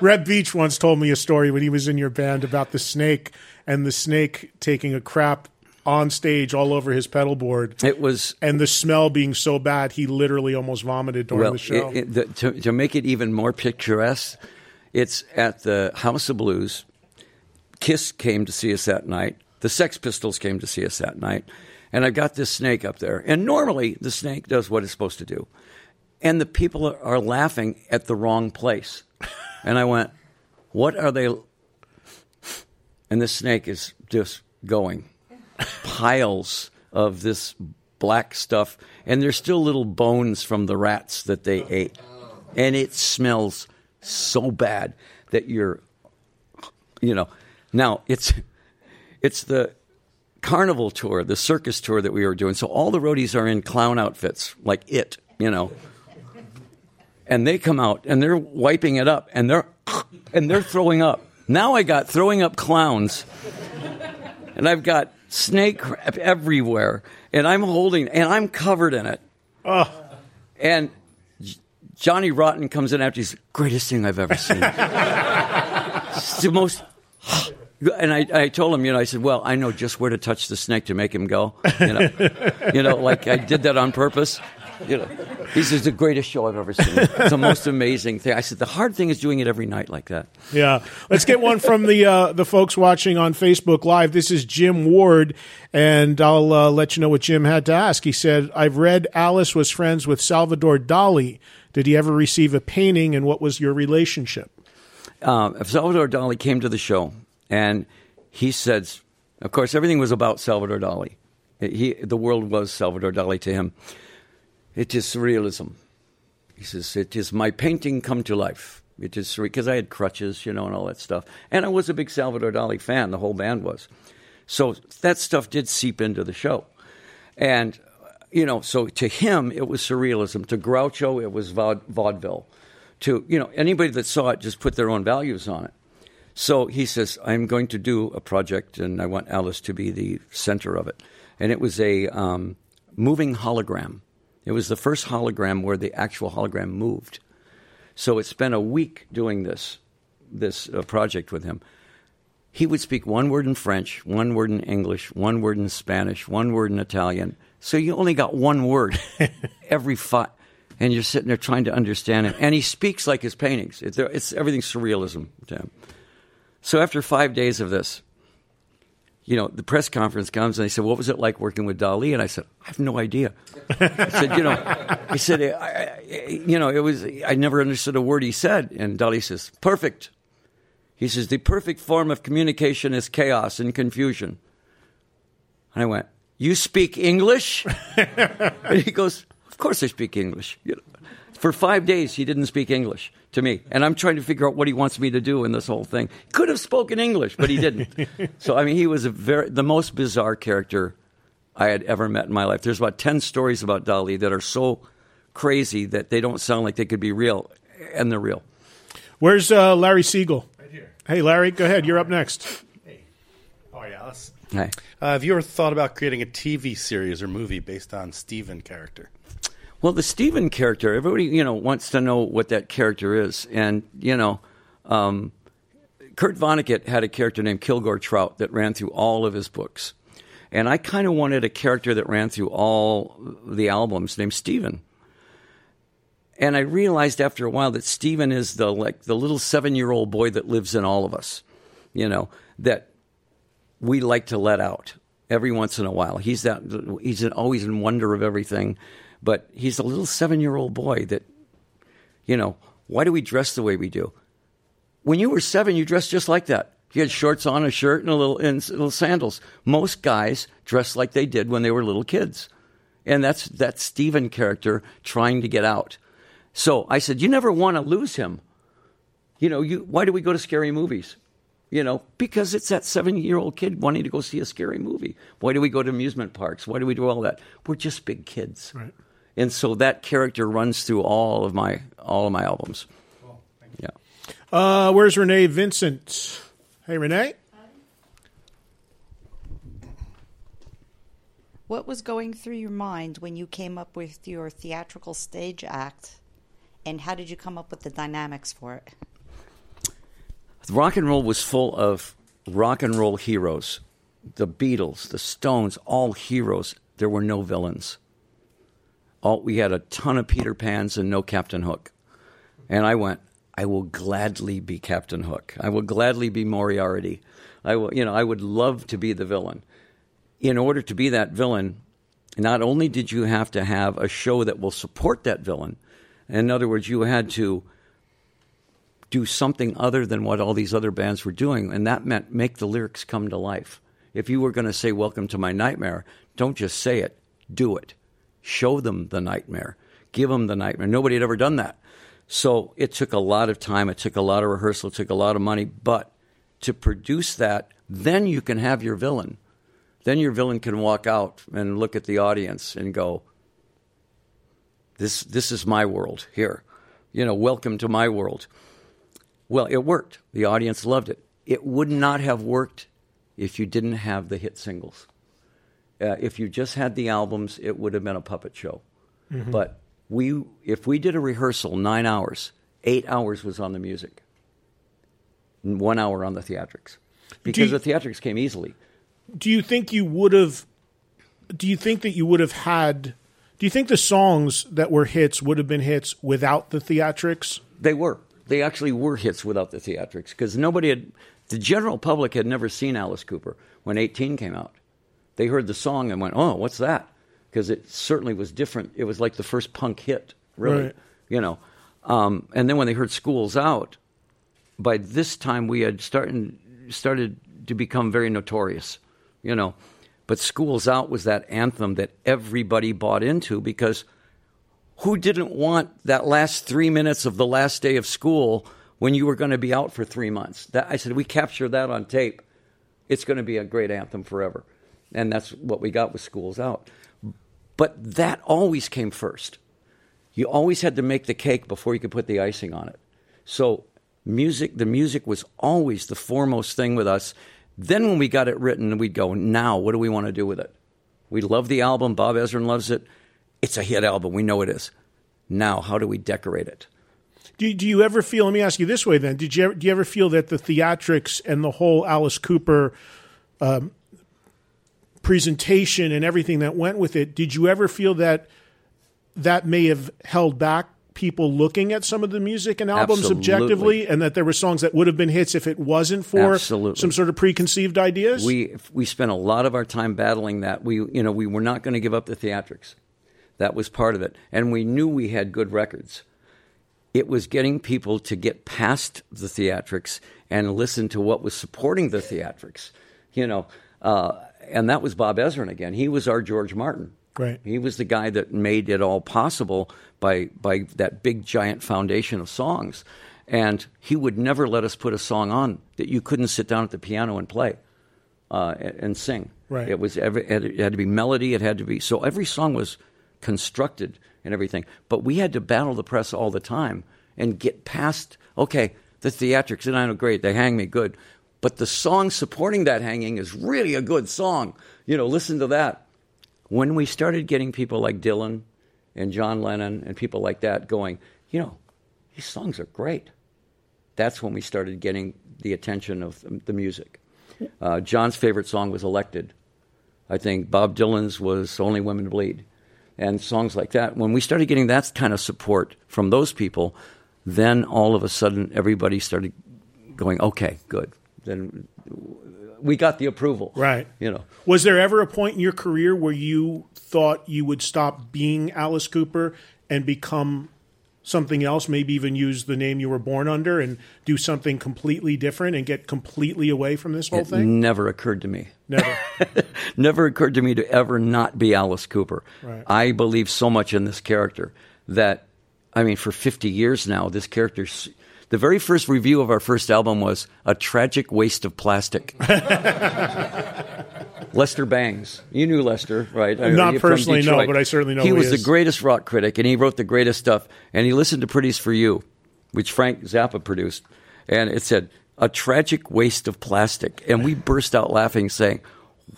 Reb Beach once told me a story when he was in your band about the snake and the snake taking a crap on stage all over his pedal board. It was, and the smell being so bad, he literally almost vomited during well, the show. It, it, the, to, to make it even more picturesque, it's at the House of Blues. Kiss came to see us that night. The Sex Pistols came to see us that night and I've got this snake up there. And normally the snake does what it's supposed to do. And the people are, are laughing at the wrong place. and I went, What are they? And the snake is just going. Piles of this black stuff. And there's still little bones from the rats that they oh, ate. And it smells so bad that you're, you know, now it's, it's the, carnival tour, the circus tour that we were doing. So all the roadies are in clown outfits, like it, you know. And they come out and they're wiping it up and they're and they're throwing up. Now I got throwing up clowns. And I've got snake crap everywhere. And I'm holding and I'm covered in it. Oh. And Johnny Rotten comes in after he's the greatest thing I've ever seen. it's the most and I, I told him, you know, I said, well, I know just where to touch the snake to make him go. You know, you know, like I did that on purpose. You know, this is the greatest show I've ever seen. It's the most amazing thing. I said, the hard thing is doing it every night like that. Yeah, let's get one from the uh, the folks watching on Facebook Live. This is Jim Ward, and I'll uh, let you know what Jim had to ask. He said, "I've read Alice was friends with Salvador Dali. Did he ever receive a painting, and what was your relationship?" Uh, Salvador Dali came to the show and he says, of course, everything was about Salvador Dali. He, the world was Salvador Dali to him. It is surrealism. He says, it is my painting come to life. It is surreal because I had crutches, you know, and all that stuff. And I was a big Salvador Dali fan. The whole band was. So that stuff did seep into the show. And, you know, so to him, it was surrealism. To Groucho, it was vaudeville. To, you know, anybody that saw it just put their own values on it. So he says, I'm going to do a project and I want Alice to be the center of it. And it was a um, moving hologram. It was the first hologram where the actual hologram moved. So it spent a week doing this this uh, project with him. He would speak one word in French, one word in English, one word in Spanish, one word in Italian. So you only got one word every five, and you're sitting there trying to understand him. And he speaks like his paintings. It's, it's everything surrealism to him. So after five days of this, you know, the press conference comes and they said, "What was it like working with Dali?" And I said, "I have no idea." I said, "You know," I said, I, I, "You know, it was I never understood a word he said." And Dali says, "Perfect." He says, "The perfect form of communication is chaos and confusion." And I went, "You speak English?" and he goes, "Of course I speak English." You know, for five days, he didn't speak English to me, and I'm trying to figure out what he wants me to do in this whole thing. Could have spoken English, but he didn't. so I mean, he was a very the most bizarre character I had ever met in my life. There's about ten stories about Dali that are so crazy that they don't sound like they could be real, and they're real. Where's uh, Larry Siegel? Right here. Hey, Larry, go ahead. You're up next. Hey. How are you, Alice? Hi. Uh, have you ever thought about creating a TV series or movie based on Steven character? Well, the Steven character, everybody you know wants to know what that character is, and you know, um, Kurt Vonnegut had a character named Kilgore Trout that ran through all of his books, and I kind of wanted a character that ran through all the albums named Steven. And I realized after a while that Steven is the like the little seven year old boy that lives in all of us, you know, that we like to let out every once in a while. He's that he's always in wonder of everything but he's a little seven year old boy that, you know, why do we dress the way we do? When you were seven, you dressed just like that. You had shorts on, a shirt, and a little and little sandals. Most guys dress like they did when they were little kids, and that's that Steven character trying to get out. So I said, you never want to lose him. You know, you why do we go to scary movies? You know, because it's that seven year old kid wanting to go see a scary movie. Why do we go to amusement parks? Why do we do all that? We're just big kids. Right. And so that character runs through all of my all of my albums. Cool. Yeah. Uh, where's Renee Vincent? Hey, Renee. What was going through your mind when you came up with your theatrical stage act, and how did you come up with the dynamics for it? Rock and roll was full of rock and roll heroes. The Beatles, the Stones, all heroes. There were no villains all, we had a ton of Peter Pans and no Captain Hook. And I went, I will gladly be Captain Hook. I will gladly be Moriarty. I will, you know, I would love to be the villain. In order to be that villain, not only did you have to have a show that will support that villain, in other words, you had to do something other than what all these other bands were doing, and that meant make the lyrics come to life. If you were going to say "Welcome to my nightmare," don't just say it, do it show them the nightmare, give them the nightmare. Nobody had ever done that. So it took a lot of time, it took a lot of rehearsal, it took a lot of money, but to produce that, then you can have your villain. Then your villain can walk out and look at the audience and go, This this is my world here. You know, welcome to my world. Well, it worked. The audience loved it. It would not have worked if you didn't have the hit singles. Uh, if you just had the albums, it would have been a puppet show. Mm-hmm. But we, if we did a rehearsal nine hours, eight hours was on the music, one hour on the theatrics, because you, the theatrics came easily. Do you think you would have? Do you think that you would have had? Do you think the songs that were hits would have been hits without the theatrics? They were. They actually were hits without the theatrics because nobody had. The general public had never seen Alice Cooper when 18 came out they heard the song and went, "Oh, what's that?" Because it certainly was different. It was like the first punk hit, really. Right. You know, um, and then when they heard "School's Out," by this time we had started started to become very notorious. You know, but "School's Out" was that anthem that everybody bought into because who didn't want that last three minutes of the last day of school when you were going to be out for three months? That, I said, we capture that on tape. It's going to be a great anthem forever and that's what we got with School's Out. But that always came first. You always had to make the cake before you could put the icing on it. So music, the music was always the foremost thing with us. Then when we got it written, we'd go, now what do we want to do with it? We love the album. Bob Ezrin loves it. It's a hit album. We know it is. Now, how do we decorate it? Do, do you ever feel? Let me ask you this way then: Did you ever, do you ever feel that the theatrics and the whole Alice Cooper um, presentation and everything that went with it? Did you ever feel that that may have held back people looking at some of the music and albums Absolutely. objectively, and that there were songs that would have been hits if it wasn't for Absolutely. some sort of preconceived ideas? We we spent a lot of our time battling that. We you know we were not going to give up the theatrics. That was part of it, and we knew we had good records. It was getting people to get past the theatrics and listen to what was supporting the theatrics. You know, uh, and that was Bob Ezrin again. He was our George Martin. Right. He was the guy that made it all possible by by that big giant foundation of songs. And he would never let us put a song on that you couldn't sit down at the piano and play uh, and, and sing. Right. It was every, it had to be melody. It had to be so every song was constructed and everything. But we had to battle the press all the time and get past. Okay, the theatrics and I know great. They hang me good, but the song supporting that hanging is really a good song. You know, listen to that. When we started getting people like Dylan and John Lennon and people like that going, you know, these songs are great. That's when we started getting the attention of the, music. Uh, John's favorite song was Elected. I think Bob Dylan's was Only Women Bleed. And songs like that. When we started getting that kind of support from those people, then all of a sudden everybody started going, okay, good. Then we got the approval. Right. You know. Was there ever a point in your career where you thought you would stop being Alice Cooper and become something else, maybe even use the name you were born under and do something completely different and get completely away from this whole It thing? never occurred to me. Never. never occurred to me to ever not be Alice Cooper. Right. I believe so much in this character that, I mean, for 50 years now, this character. The very first review of our first album was a tragic waste of plastic. Lester Bangs, you knew Lester, right? Not personally, no, but I certainly know he who he was is. the greatest rock critic, and he wrote the greatest stuff. And he listened to "Pretties for You," which Frank Zappa produced, and it said a tragic waste of plastic, and we burst out laughing, saying,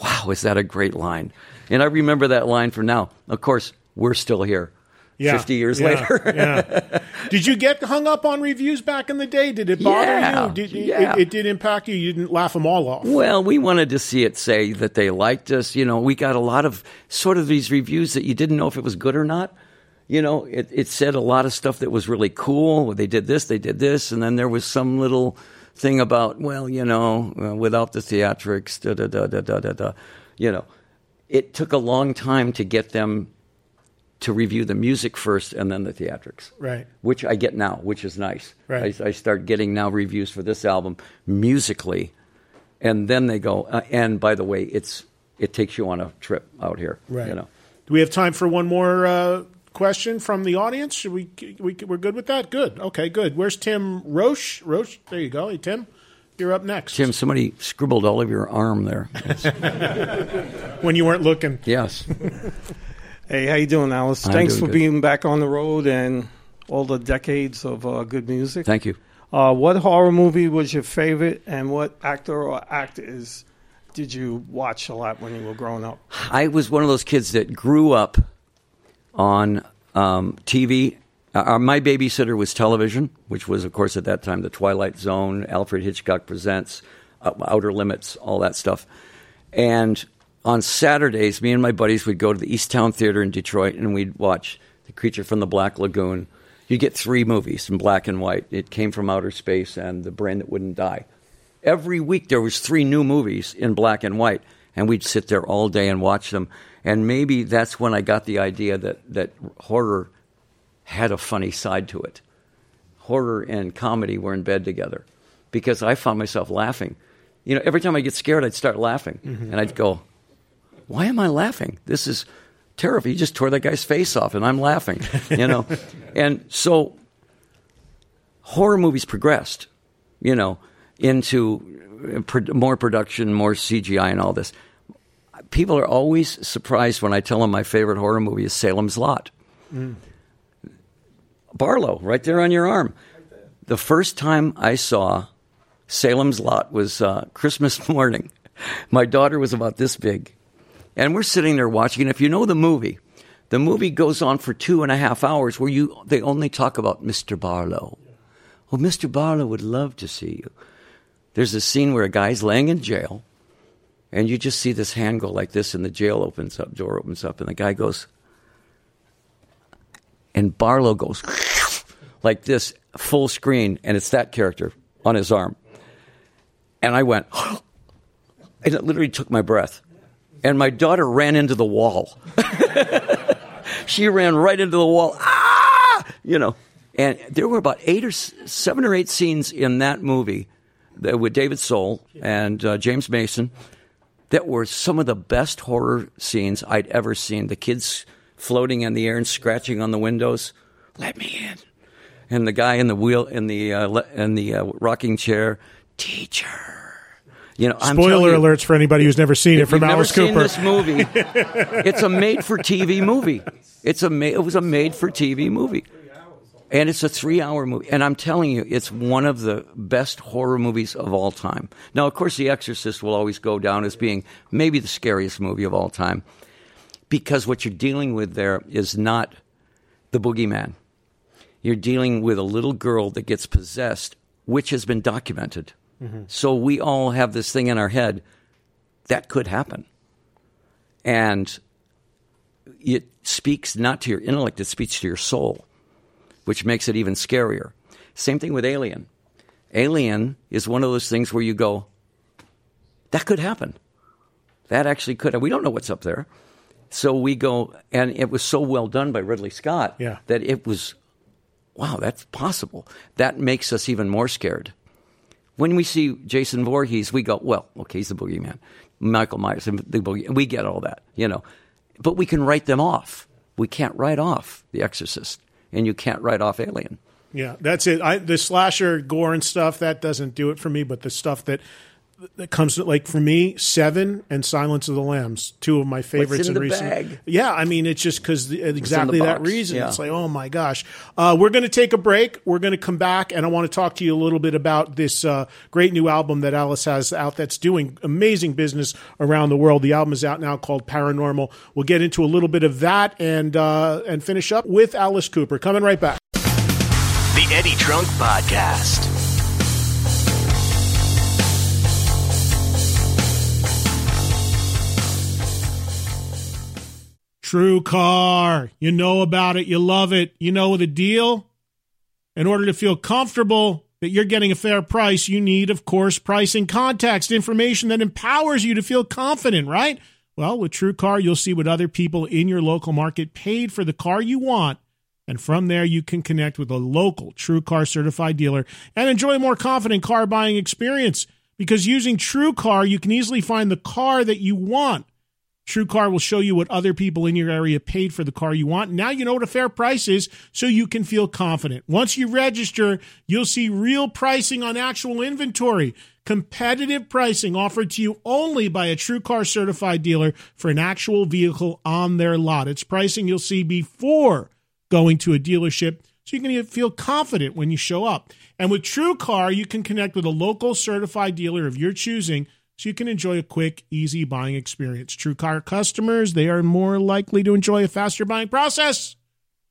"Wow, is that a great line?" And I remember that line from now. Of course, we're still here. Yeah. 50 years Yeah. later. yeah. Did you get hung up on reviews back in the day? Did it bother Yeah. you? Did, Yeah. it, it did impact you. You didn't laugh them all off. Well, we wanted to see it say that they liked us. You know, we got a lot of sort of these reviews that you didn't know if it was good or not. You know, it, it said a lot of stuff that was really cool. They did this, they did this, and then there was some little thing about, well, you know, uh, without the theatrics, da da da da da da da. You know, it took a long time to get them to review the music first and then the theatrics Right. which I get now, which is nice. Right. I, I start getting now reviews for this album musically, and then they go. Uh, and by the way, it's it takes you on a trip out here. Right. You know. Do we have time for one more uh, question from the audience? Should we, we? We're good with that. Good. Okay. Good. Where's Tim Roche? Roche. There you go. Hey, Tim. You're up next. Tim, somebody scribbled all over your arm there. when you weren't looking. yes. Hey, how you doing, Alice? I'm Thanks doing for good. being back on the road and all the decades of uh, good music. Thank you. Uh, what horror movie was your favorite, and what actor or actors did you watch a lot when you were growing up? I was one of those kids that grew up on um, TV. Uh, my babysitter was television, which was, of course, at that time the Twilight Zone, Alfred Hitchcock Presents, uh, Outer Limits, all that stuff. And on Saturdays, me and my buddies would go to the East Town Theater in Detroit and we'd watch The Creature from the Black Lagoon. You'd get three movies in black and white. It came from outer space and The Brain That Wouldn't Die. Every week there was three new movies in black and white, and we'd sit there all day and watch them. And maybe that's when I got the idea that, that horror had a funny side to it. Horror and comedy were in bed together because I found myself laughing. You know, every time I get scared, I'd start laughing, Mhm. and I'd go, "Why am I laughing? This is terrible. He just tore that guy's face off, and I'm laughing." You know, and so horror movies progressed. You know, into uh, more production, more CGI, and all this. People are always surprised when I tell them my favorite horror movie is Salem's Lot. Barlow, right there on your arm. The first time I saw Salem's Lot was uh, Christmas morning. My daughter was about this big, And we're sitting there watching. And if you know the movie, the movie goes on for two and a half hours where you they only talk about Mr. Barlow. Well, Mr. Barlow would love to see you. There's a scene where a guy's laying in jail, and you just see this hand go like this, and the jail opens up, door opens up, and the guy goes, and Barlow goes like this, full screen, and it's that character on his arm. And I went, and it literally took my breath. And my daughter ran into the wall. she ran right into the wall. Ah! You know, and there were about eight or seven or eight scenes in that movie that, with David Soul and uh, James Mason that were some of the best horror scenes I'd ever seen. The kids floating in the air and scratching on the windows. Let me in. And the guy in the wheel in the uh, in the uh, rocking chair, teacher. You know, Spoiler you- alerts for anybody who's never seen it from Alice never Cooper. Seen this movie, it's a made-for-TV movie. It's a ma- it was a made-for-TV movie, and it's a three-hour movie. And I'm telling you, it's one of the best horror movies of all time. Now, of course, The Exorcist will always go down as being maybe the scariest movie of all time, because what you're dealing with there is not the boogeyman. You're dealing with a little girl that gets possessed, which has been documented. So we all have this thing in our head that could happen. And it speaks not to your intellect, it speaks to your soul, which makes it even scarier. Same thing with Alien. Alien is one of those things where you go, that could happen. That actually could. We don't know what's up there. So we go, and it was so well done by Ridley Scott Yeah. that it was, wow, that's possible. That makes us even more scared. When we see Jason Voorhees, we go, well, okay, he's the boogeyman. Michael Myers, the boogie, we get all that, you know. But we can write them off. We can't write off The Exorcist, and you can't write off Alien. Yeah, that's it. I, the slasher gore and stuff that doesn't do it for me, but the stuff that that comes to, like for me, Seven and Silence of the Lambs, two of my favorites in the recent. bag? Yeah, I mean it's just because exactly that box, reason. yeah. It's like oh my gosh. Uh, we're going to take a break. We're going to come back, and I want to talk to you a little bit about this uh, great new album that Alice has out that's doing amazing business around the world. The album is out now called Paranormal. We'll get into a little bit of that and uh, and finish up with Alice Cooper. Coming right back. The Eddie Trunk Podcast. True Car. You know about it. You love it. You know the deal. In order to feel comfortable that you're getting a fair price, you need, of course, pricing context, information that empowers you to feel confident, right? Well, with True Car, you'll see what other people in your local market paid for the car you want. And from there, you can connect with a local True Car certified dealer and enjoy a more confident car buying experience. Because using True Car, you can easily find the car that you want. True Car will show you what other people in your area paid for the car you want. Now you know what a fair price is, so you can feel confident. Once you register, you'll see real pricing on actual inventory. Competitive pricing offered to you only by a True Car certified dealer for an actual vehicle on their lot. It's pricing you'll see before going to a dealership so you can feel confident when you show up. And with True Car, you can connect with a local certified dealer of your choosing so you can enjoy a quick, easy buying experience. True Car customers, they are more likely to enjoy a faster buying process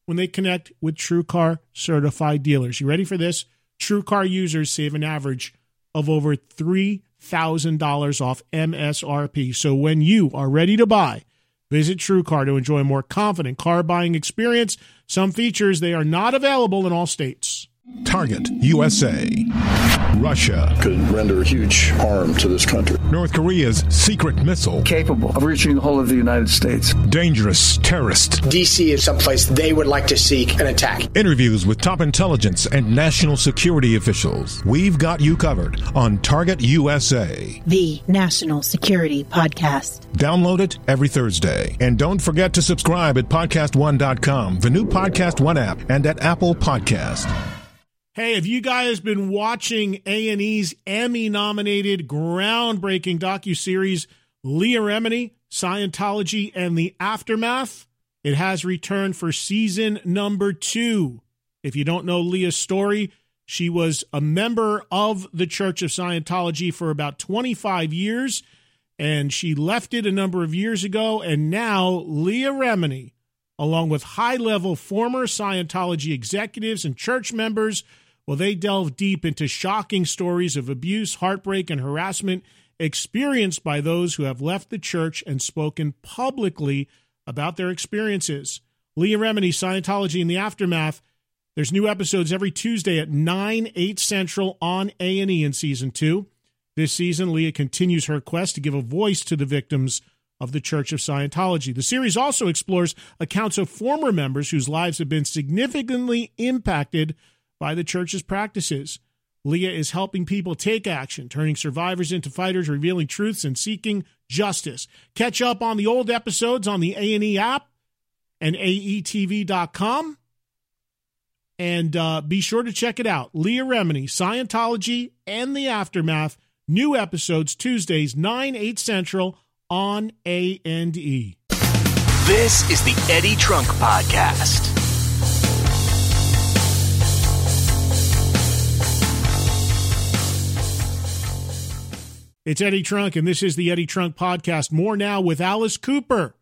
when they connect with True Car certified dealers. You ready for this? True Car users save an average of over $3,000 off MSRP. So when you are ready to buy, visit True Car to enjoy a more confident car buying experience. Some features they are not available in all states. Target USA. Russia. Could render huge harm to this country. North Korea's secret missile. Capable of reaching the whole of the United States. Dangerous terrorist. DC is someplace they would like to seek an attack. Interviews with top intelligence and national security officials. We've got you covered on Target USA. The National Security Podcast. Download it every Thursday. And don't forget to subscribe at podcastone.com, the new Podcast One app, and at Apple Podcast. Hey, have you guys have been watching A&E's Emmy-nominated groundbreaking docu-series Leah Remini, Scientology and the Aftermath? It has returned for season number 2. If you don't know Leah's story, she was a member of the Church of Scientology for about 25 years and she left it a number of years ago. And now Leah Remini, along with high level former Scientology executives and church members, well, they delve deep into shocking stories of abuse, heartbreak, and harassment experienced by those who have left the church and spoken publicly about their experiences. Leah Remini, Scientology in the Aftermath. There's new episodes every Tuesday at 9, 8 Central on A&E in Season 2. This season, Leah continues her quest to give a voice to the victims of the Church of Scientology. The series also explores accounts of former members whose lives have been significantly impacted by the church's practices. Leah is helping people take action, turning survivors into fighters, revealing truths, and seeking justice. Catch up on the old episodes on the A&E app and aetv.com. And uh, be sure to check it out. Leah Remini, Scientology, and the Aftermath. New episodes Tuesdays, 9, 8 Central on A&E. This is the Eddie Trunk Podcast. It's Eddie Trunk, and this is the Eddie Trunk Podcast. More now with Alice Cooper.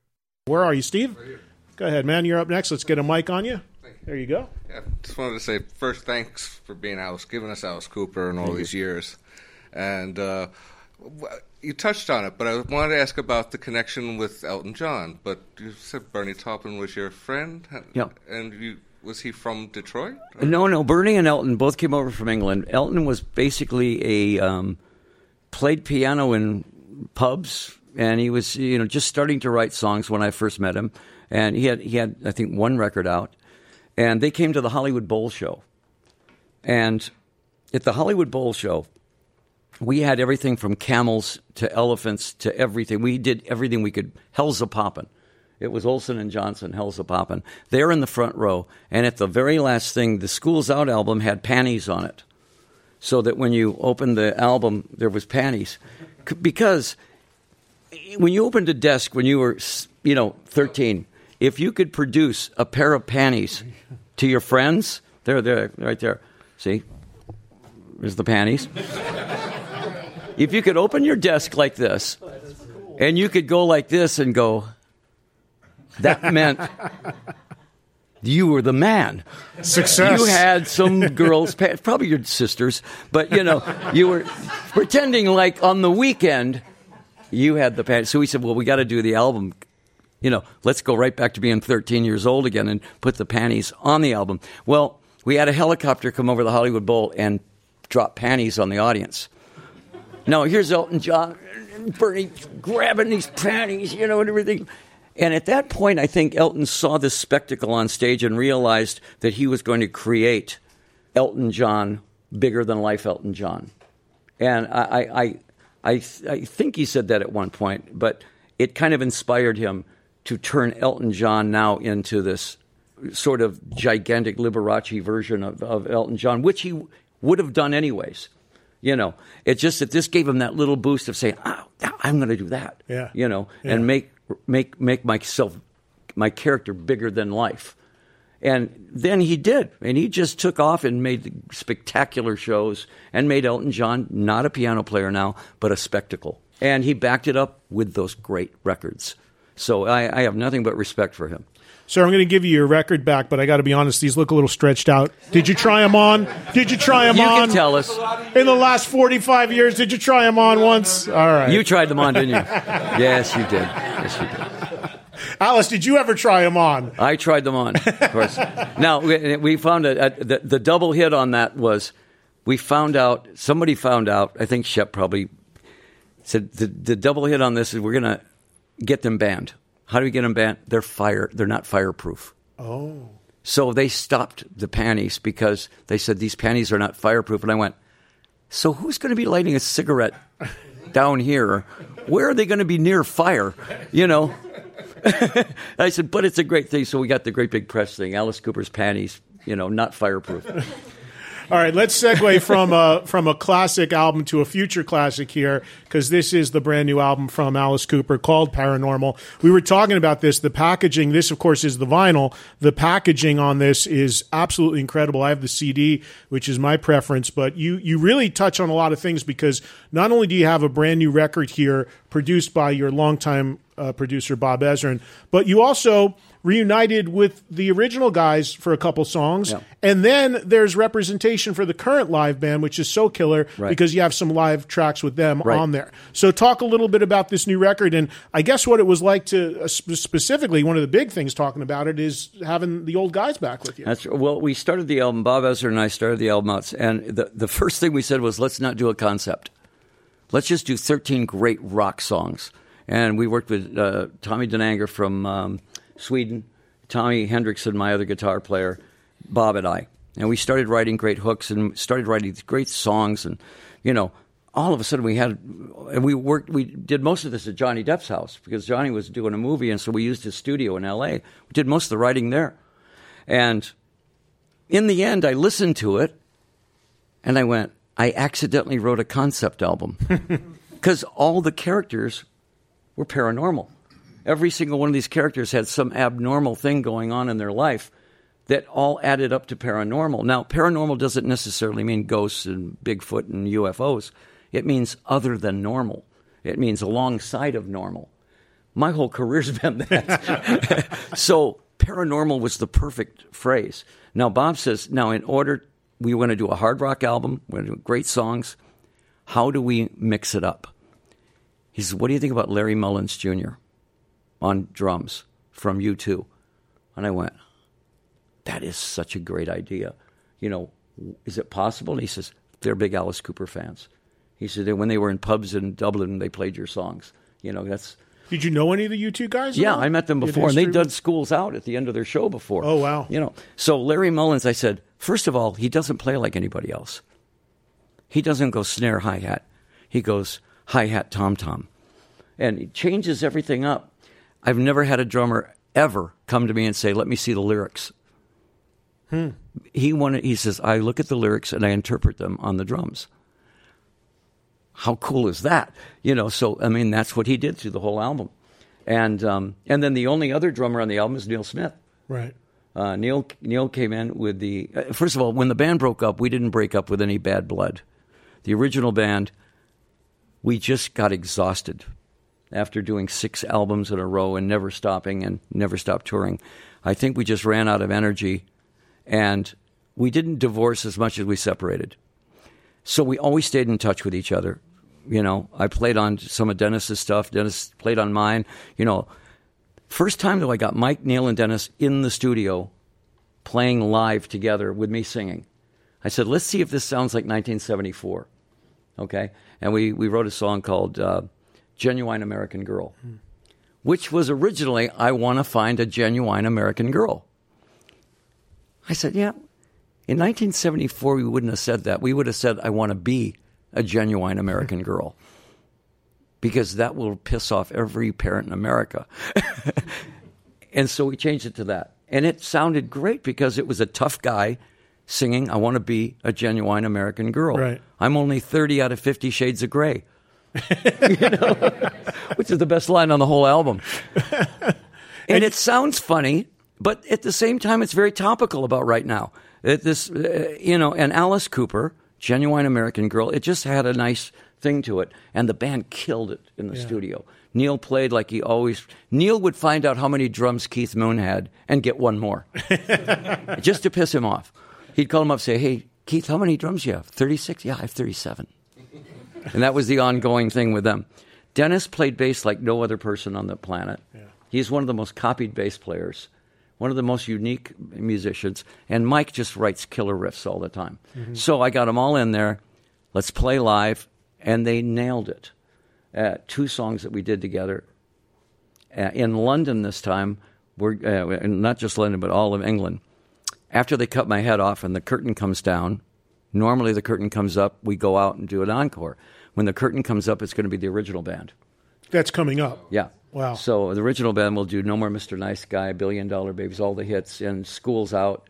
Where are you, Steve? Right. Go ahead, man. You're up next. Let's get a mic on you. There you go. Yeah, just wanted to say first thanks for being Alice, giving us Alice Cooper and all these years. And uh, you touched on it, but I wanted to ask about the connection with Elton John. But you said Bernie Taupin was your friend, Yeah. and you was he from Detroit? No, no. Bernie and Elton both came over from England. Elton was basically a um, played piano in pubs, and he was you know just starting to write songs when I first met him. And he had he had I think one record out, and they came to the Hollywood Bowl show. And at the Hollywood Bowl show, we had everything from camels to elephants to everything. We did everything we could. Hell's a poppin'. It was Olsen and Johnson, Hell's a Poppin'. They're in the front row, and at the very last thing, the School's Out album had panties on it, so that when you opened the album, there was panties, because when you opened a desk when you were, you know, thirteen, if you could produce a pair of panties to your friends, there, they're there, right there. See, there's the panties. if you could open your desk like this, and you could go like this and go, that meant you were the man. Success. You had some girls, probably your sisters, but you know, you were pretending like on the weekend you had the pants. So we said, well, we got to do the album. You know, let's go right back to being 13 years old again and put the panties on the album. Well, we had a helicopter come over the Hollywood Bowl and drop panties on the audience. Now, here's Elton John and Bernie grabbing these panties, you know, and everything. And at that point, I think Elton saw this spectacle on stage and realized that he was going to create Elton John, bigger than life Elton John. And I, I, I, I, I think he said that at one point, but it kind of inspired him to turn Elton John now into this sort of gigantic Liberace version of, of Elton John, which he would have done anyways. You know, it's just that this gave him that little boost of saying, "Oh, I'm going to do that." Yeah. You know, Yeah. and make make make myself my character bigger than life. And then he did, and he just took off and made spectacular shows and made Elton John not a piano player now, but a spectacle. And he backed it up with those great records. So I, I have nothing but respect for him. Sir, I'm going to give you your record back, but I got to be honest, these look a little stretched out. Did you try them on? Did you try them You on? can tell us. In the last 45 years, did you try them on once? All right. You tried them on, didn't you? yes, you did. Yes, you did. Alice, did you ever try them on? I tried them on, of course. now we, we found a, a, the, the double hit on that was we found out somebody found out. I think Shep probably said the, the double hit on this is we're gonna get them banned. How do we get them banned? They're fire. They're not fireproof. Oh. So they stopped the panties because they said these panties are not fireproof. And I went, so who's going to be lighting a cigarette down here? Where are they going to be near fire? You know. I said, but it's a great thing. So we got the great big press thing. Alice Cooper's panties, you know, not fireproof. All right, let's segue from a from a classic album to a future classic here, because this is the brand new album from Alice Cooper called Paranormal. We were talking about this. The packaging. This, of course, is the vinyl. The packaging on this is absolutely incredible. I have the CD, which is my preference, but you you really touch on a lot of things because not only do you have a brand new record here produced by your longtime uh, producer Bob Ezrin. But you also reunited with the original guys for a couple songs, Yeah. and then there's representation for the current live band, which is so killer Right. because you have some live tracks with them Right. on there. So talk a little bit about this new record, and I guess what it was like to uh, specifically one of the big things talking about it is having the old guys back with you. That's well. We started the album. Bob Ezrin and I started the album out, and the the first thing we said was, "Let's not do a concept. Let's just do 13 great rock songs." And we worked with uh, Tommy Denander from um, Sweden, Tommy Henriksen, my other guitar player, Bob and I, and we started writing great hooks and started writing great songs, and you know. All of a sudden, we had, and we worked. We did most of this at Johnny Depp's house because Johnny was doing a movie, and so we used his studio in L.A. We did most of the writing there, and in the end, I listened to it and I went, I accidentally wrote a concept album because all the characters were paranormal. Every single one of these characters had some abnormal thing going on in their life that all added up to paranormal. Now, paranormal doesn't necessarily mean ghosts and Bigfoot and UFOs, it means other than normal, it means alongside of normal. My whole career's been that. so paranormal was the perfect phrase. Now Bob says, now in order we want to do a hard rock album, we're going to do great songs. How do we mix it up? He says, what do you think about Larry Mullen Jr. on drums from U2? And I went, that is such a great idea. You know, is it possible? And he says, they're big Alice Cooper fans. He said when they were in pubs in Dublin, they played your songs. You know, that's Did you know any of the U two guys? yeah. I met them before, and they'd history done schools out at the end of their show before. Oh, wow. You know, so Larry Mullins, I said, first of all, he doesn't play like anybody else. He doesn't go snare hi hat. He goes hi hat tom tom, and he changes everything up. I've never had a drummer ever come to me and say, "Let me see the lyrics." Hmm. He wanted. He says, "I look at the lyrics and I interpret them on the drums." How cool is that? You know, so I mean, that's what he did through the whole album, and um, and then the only other drummer on the album is Neal Smith. Right. Uh, Neal Neal came in with the uh, first of all when the band broke up, we didn't break up with any bad blood. The original band, we just got exhausted after doing six albums in a row and never stopping and never stopped touring. I think we just ran out of energy, and we didn't divorce as much as we separated. So we always stayed in touch with each other. You know, I played on some of Dennis's stuff. Dennis played on mine. You know, First time though, I got Mike, Neal, and Dennis in the studio playing live together with me singing. I said, "Let's see if this sounds like 1974." Okay, and we we wrote a song called uh, "Genuine American Girl," which was originally "I Want to Find a Genuine American Girl." I said, "Yeah." In 1974, we wouldn't have said that. We would have said, "I want to be a genuine American mm-hmm. girl." because that will piss off every parent in America. and so we changed it to that. And it sounded great because it was a tough guy singing, I want to be a genuine American girl. Right. I'm only 30 out of 50 shades of gray. you know, which is the best line on the whole album. and it sounds funny, but at the same time, it's very topical about right now. It, this, uh, you know, and Alice Cooper, genuine American girl, it just had a nice thing to it, and the band killed it in the Yeah. studio. Neal played like he always. Neal would find out how many drums Keith Moon had and get one more, just to piss him off. He'd call him up, and say, "Hey, Keith, how many drums you have? Thirty-six? Yeah, I have thirty-seven. And that was the ongoing thing with them. Dennis played bass like no other person on the planet. He's one of the most copied bass players, one of the most unique musicians, and Mike just writes killer riffs all the time. Mhm. So I got them all in there. Let's play live, and they nailed it. Uh, two songs that we did together uh, in London this time. We're uh, not just London, but all of England. After they cut my head off and the curtain comes down, normally the curtain comes up. We go out and do an encore. When the curtain comes up, it's going to be the original band. That's coming up. Yeah. Wow. So the original band will do No More Mr. Nice Guy, Billion Dollar Babies, all the hits, and School's Out.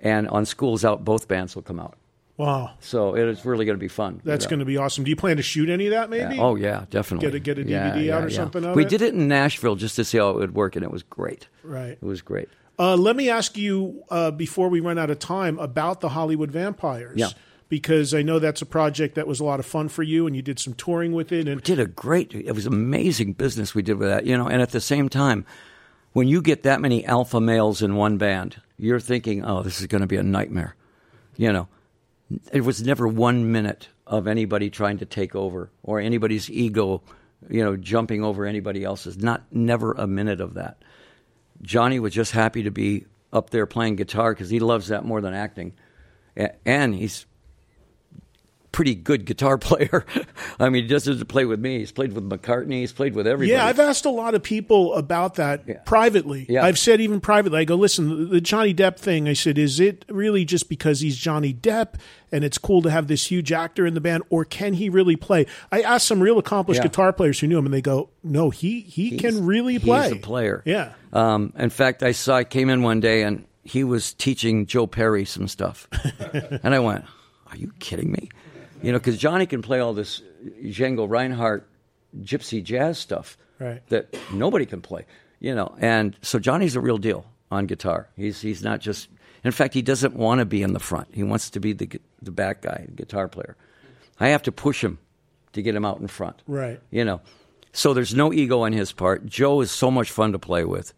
And on School's Out, both bands will come out. Wow. So it is really going to be fun. That's going to be awesome. Do you plan to shoot any of that? Maybe. Yeah. Oh yeah, definitely. Get a get a DVD Yeah, out yeah, or yeah. something. We it? did it in Nashville just to see how it would work, and it was great. Right. It was great. Uh, let me ask you uh, before we run out of time about the Hollywood Vampires. Yeah. Because I know that's a project that was a lot of fun for you, and you did some touring with it. And we did a great. It was amazing business we did with that. You know, and at the same time, when you get that many alpha males in one band, you're thinking, "Oh, this is going to be a nightmare." You know, it was never one minute of anybody trying to take over or anybody's ego, you know, jumping over anybody else's. Not never a minute of that. Johnny was just happy to be up there playing guitar because he loves that more than acting, and he's pretty good guitar player. I mean, he just doesn't play with me. He's played with McCartney. He's played with everybody. Yeah, I've asked a lot of people about that yeah. privately. Yeah. I've said even privately, I go, listen, the Johnny Depp thing, I said, is it really just because he's Johnny Depp and it's cool to have this huge actor in the band, or can he really play? I asked some real accomplished yeah. guitar players who knew him, and they go, no, he, he he's, can really play. He's a player. Yeah. Um, in fact, I saw, I came in one day and he was teaching Joe Perry some stuff. and I went, are you kidding me? You know, because Johnny can play all this Django Reinhardt gypsy jazz stuff right. that nobody can play. You know, and so Johnny's a real deal on guitar. He's he's not just. In fact, he doesn't want to be in the front. He wants to be the the back guy, the guitar player. I have to push him to get him out in front. Right. You know, so there's no ego on his part. Joe is so much fun to play with,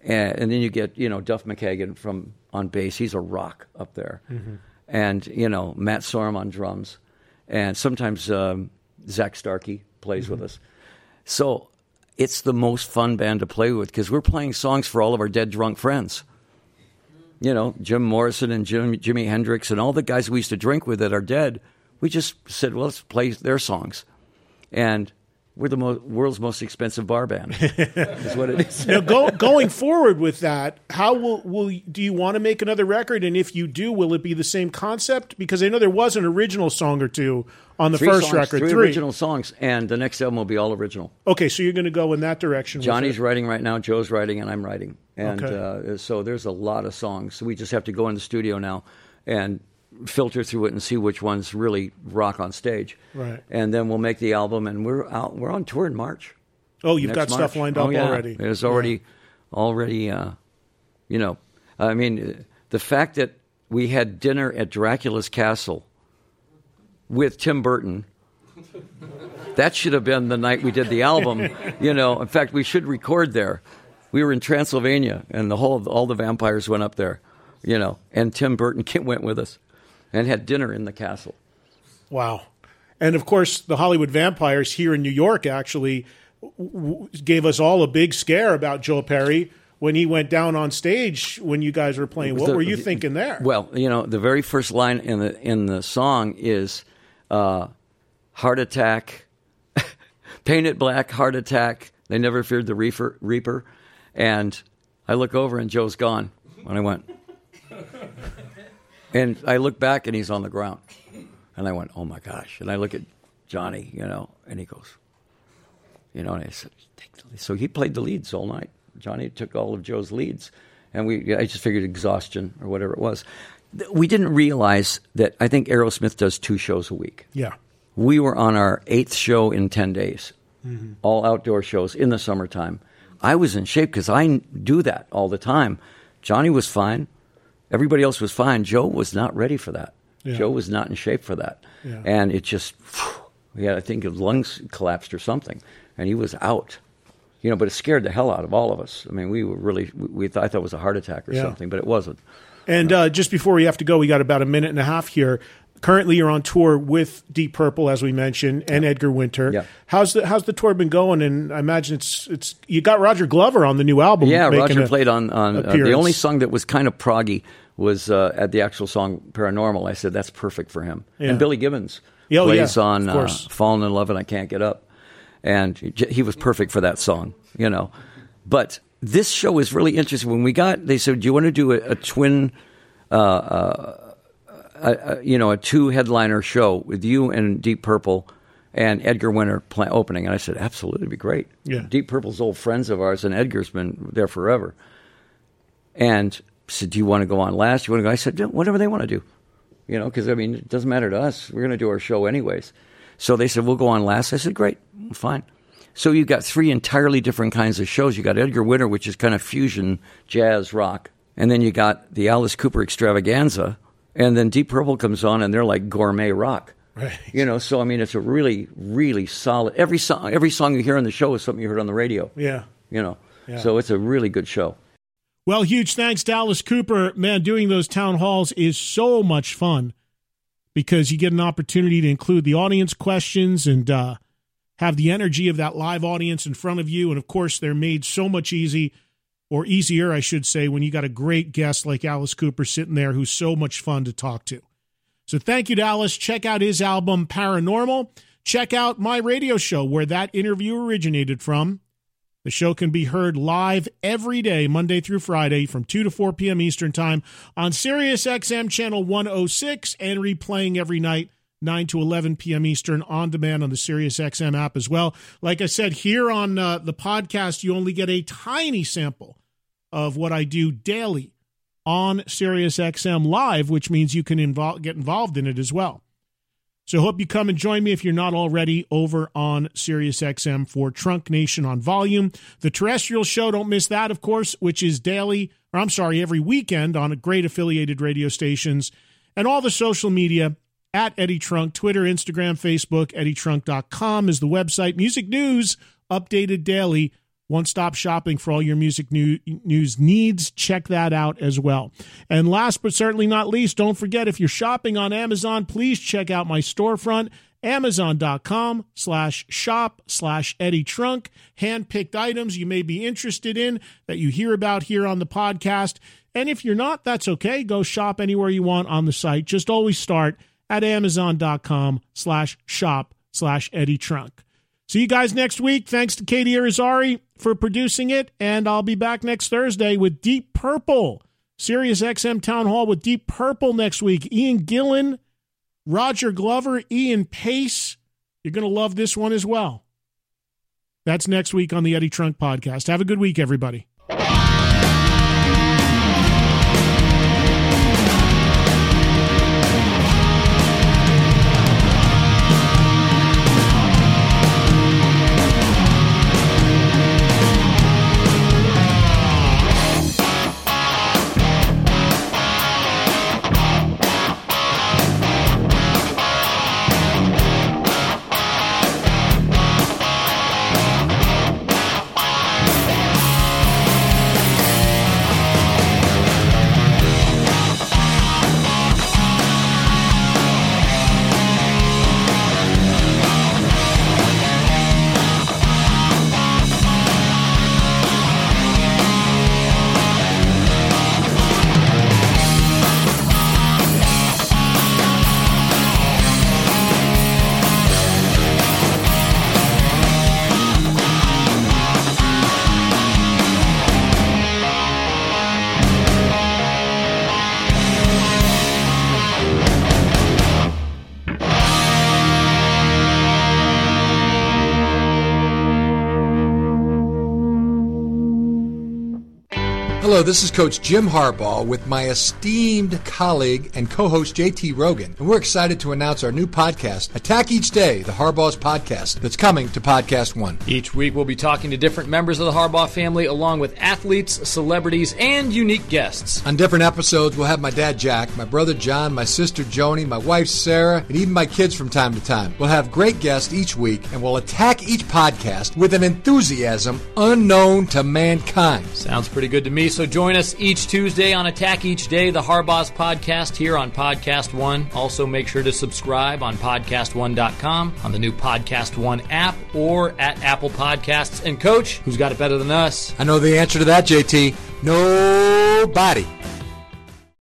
and, and then you get you know Duff McKagan from on bass. He's a rock up there, mm-hmm. and you know Matt Sorum on drums and sometimes um, Zak Starkey plays mm-hmm. with us. So it's the most fun band to play with because we're playing songs for all of our dead drunk friends. You know, Jim Morrison and Jim, Jimi Hendrix and all the guys we used to drink with that are dead. We just said, well, let's play their songs. And we're the mo- world's most expensive bar band. is what it is. now, go, going forward with that, how will will do you want to make another record? And if you do, will it be the same concept? Because I know there was an original song or two on the three first songs, record. Three, three, original songs, and the next album will be all original. Okay, so you're going to go in that direction. Johnny's writing right now. Joe's writing, and I'm writing. And okay. uh, so there's a lot of songs. So we just have to go in the studio now and filter through it and see which ones really rock on stage. Right. And then we'll make the album, and we're out. We're on tour in March. Oh, you've got March. stuff lined up oh, yeah. already. It's already, yeah. already. Uh, you know, I mean, the fact that we had dinner at Dracula's castle with Tim Burton. That should have been the night we did the album. You know, in fact, we should record there. We were in Transylvania, and the whole all the vampires went up there. You know, and Tim Burton went with us and had dinner in the castle. Wow. And of course, the Hollywood Vampires here in New York actually w- gave us all a big scare about Joe Perry when he went down on stage when you guys were playing. What the, were you thinking there? Well, you know, the very first line in the in the song is uh, "Heart attack, painted black, heart attack." They never feared the reaper, reaper, and I look over and Joe's gone. And I went, and I look back and he's on the ground. And I went, oh my gosh. And I look at Johnny, you know, and he goes, you know, and I said, so he played the leads all night. Johnny took all of Joe's leads. And we, I just figured exhaustion or whatever it was. We didn't realize that I think Aerosmith does two shows a week. Yeah. We were on our eighth show in 10 days, mm-hmm. all outdoor shows in the summertime. I was in shape because I do that all the time. Johnny was fine. Everybody else was fine. Joe was not ready for that. Yeah. Joe was not in shape for that. Yeah. And it just, yeah, I think his lungs collapsed or something, and he was out. You know, but it scared the hell out of all of us. I mean, we were really, we, thought, I thought it was a heart attack or yeah. something, but it wasn't. And uh, just before we have to go, we got about a minute and a half here. Currently, you're on tour with Deep Purple, as we mentioned, and Edgar Winter. Yeah. How's the How's the tour been going? And I imagine it's it's you got Roger Glover on the new album. Yeah, Roger played on on uh, the only song that was kind of proggy was uh, at the actual song Paranormal. I said that's perfect for him. Yeah. And Billy Gibbons oh, plays yeah, on uh, Falling in Love and I Can't Get Up. And he was perfect for that song, you know. But this show is really interesting. When we got, they said, "Do you want to do a, a twin, uh, uh, a, a, you know, a two headliner show with you and Deep Purple and Edgar Winter play, opening?" And I said, "Absolutely, it'd be great." Yeah. Deep Purple's old friends of ours, and Edgar's been there forever. And said, "Do you want to go on last? You want to go?" I said, "Whatever they want to do." You know, because I mean, it doesn't matter to us. We're going to do our show anyways. So they said, "We'll go on last." I said, "Great, fine." So you've got three entirely different kinds of shows. You got Edgar Winter, which is kind of fusion jazz rock, and then you got the Alice Cooper extravaganza, and then Deep Purple comes on, and they're like gourmet rock. Right. You know, so I mean, it's a really, really solid. Every song, every song you hear on the show is something you heard on the radio. Yeah. You know, Yeah. so it's a really good show. Well, huge thanks, Dallas Cooper. Man, doing those town halls is so much fun because you get an opportunity to include the audience questions and uh, have the energy of that live audience in front of you. And of course, they're made so much easy or easier, I should say, when you got a great guest like Alice Cooper sitting there who's so much fun to talk to. So thank you, Dallas. Check out his album Paranormal. Check out my radio show where that interview originated from. The show can be heard live every day, Monday through Friday, from 2 to 4 p.m. Eastern Time on Sirius XM Channel 106 and replaying every night, 9 to 11 p.m. Eastern, on demand on the SiriusXM app as well. Like I said, here on uh, the podcast, you only get a tiny sample of what I do daily on SiriusXM Live, which means you can invol- get involved in it as well. So hope you come and join me if you're not already over on SiriusXM for Trunk Nation on Volume. The terrestrial show, don't miss that, of course, which is daily, or I'm sorry, every weekend on great affiliated radio stations and all the social media at Eddie Trunk, Twitter, Instagram, Facebook, eddietrunk.com is the website. Music news updated daily. One stop shopping for all your music new, news needs. Check that out as well. And last but certainly not least, don't forget if you're shopping on Amazon, please check out my storefront, amazon.com slash shop slash Eddie Trunk. Handpicked items you may be interested in that you hear about here on the podcast. And if you're not, that's okay. Go shop anywhere you want on the site. Just always start at amazon.com slash shop slash Eddie Trunk. See you guys next week. Thanks to Katie Irizarry for producing it. And I'll be back next Thursday with Deep Purple. Sirius XM Town Hall with Deep Purple next week. Ian Gillan, Roger Glover, Ian Paice. You're going to love this one as well. That's next week on the Eddie Trunk Podcast. Have a good week, everybody. Hello, this is Coach Jim Harbaugh with my esteemed colleague and co host JT Rogan, and we're excited to announce our new podcast, Attack Each Day, the Harbaugh's podcast, that's coming to Podcast One. Each week, we'll be talking to different members of the Harbaugh family, along with athletes, celebrities, and unique guests. On different episodes, we'll have my dad Jack, my brother John, my sister Joni, my wife Sarah, and even my kids from time to time. We'll have great guests each week, and we'll attack each podcast with an enthusiasm unknown to mankind. Sounds pretty good to me. So join us each Tuesday on Attack Each Day, the Harbaugh's podcast here on Podcast One. Also, make sure to subscribe on PodcastOne.com, on the new Podcast One app, or at Apple Podcasts. And Coach, who's got it better than us? I know the answer to that, JT. Nobody.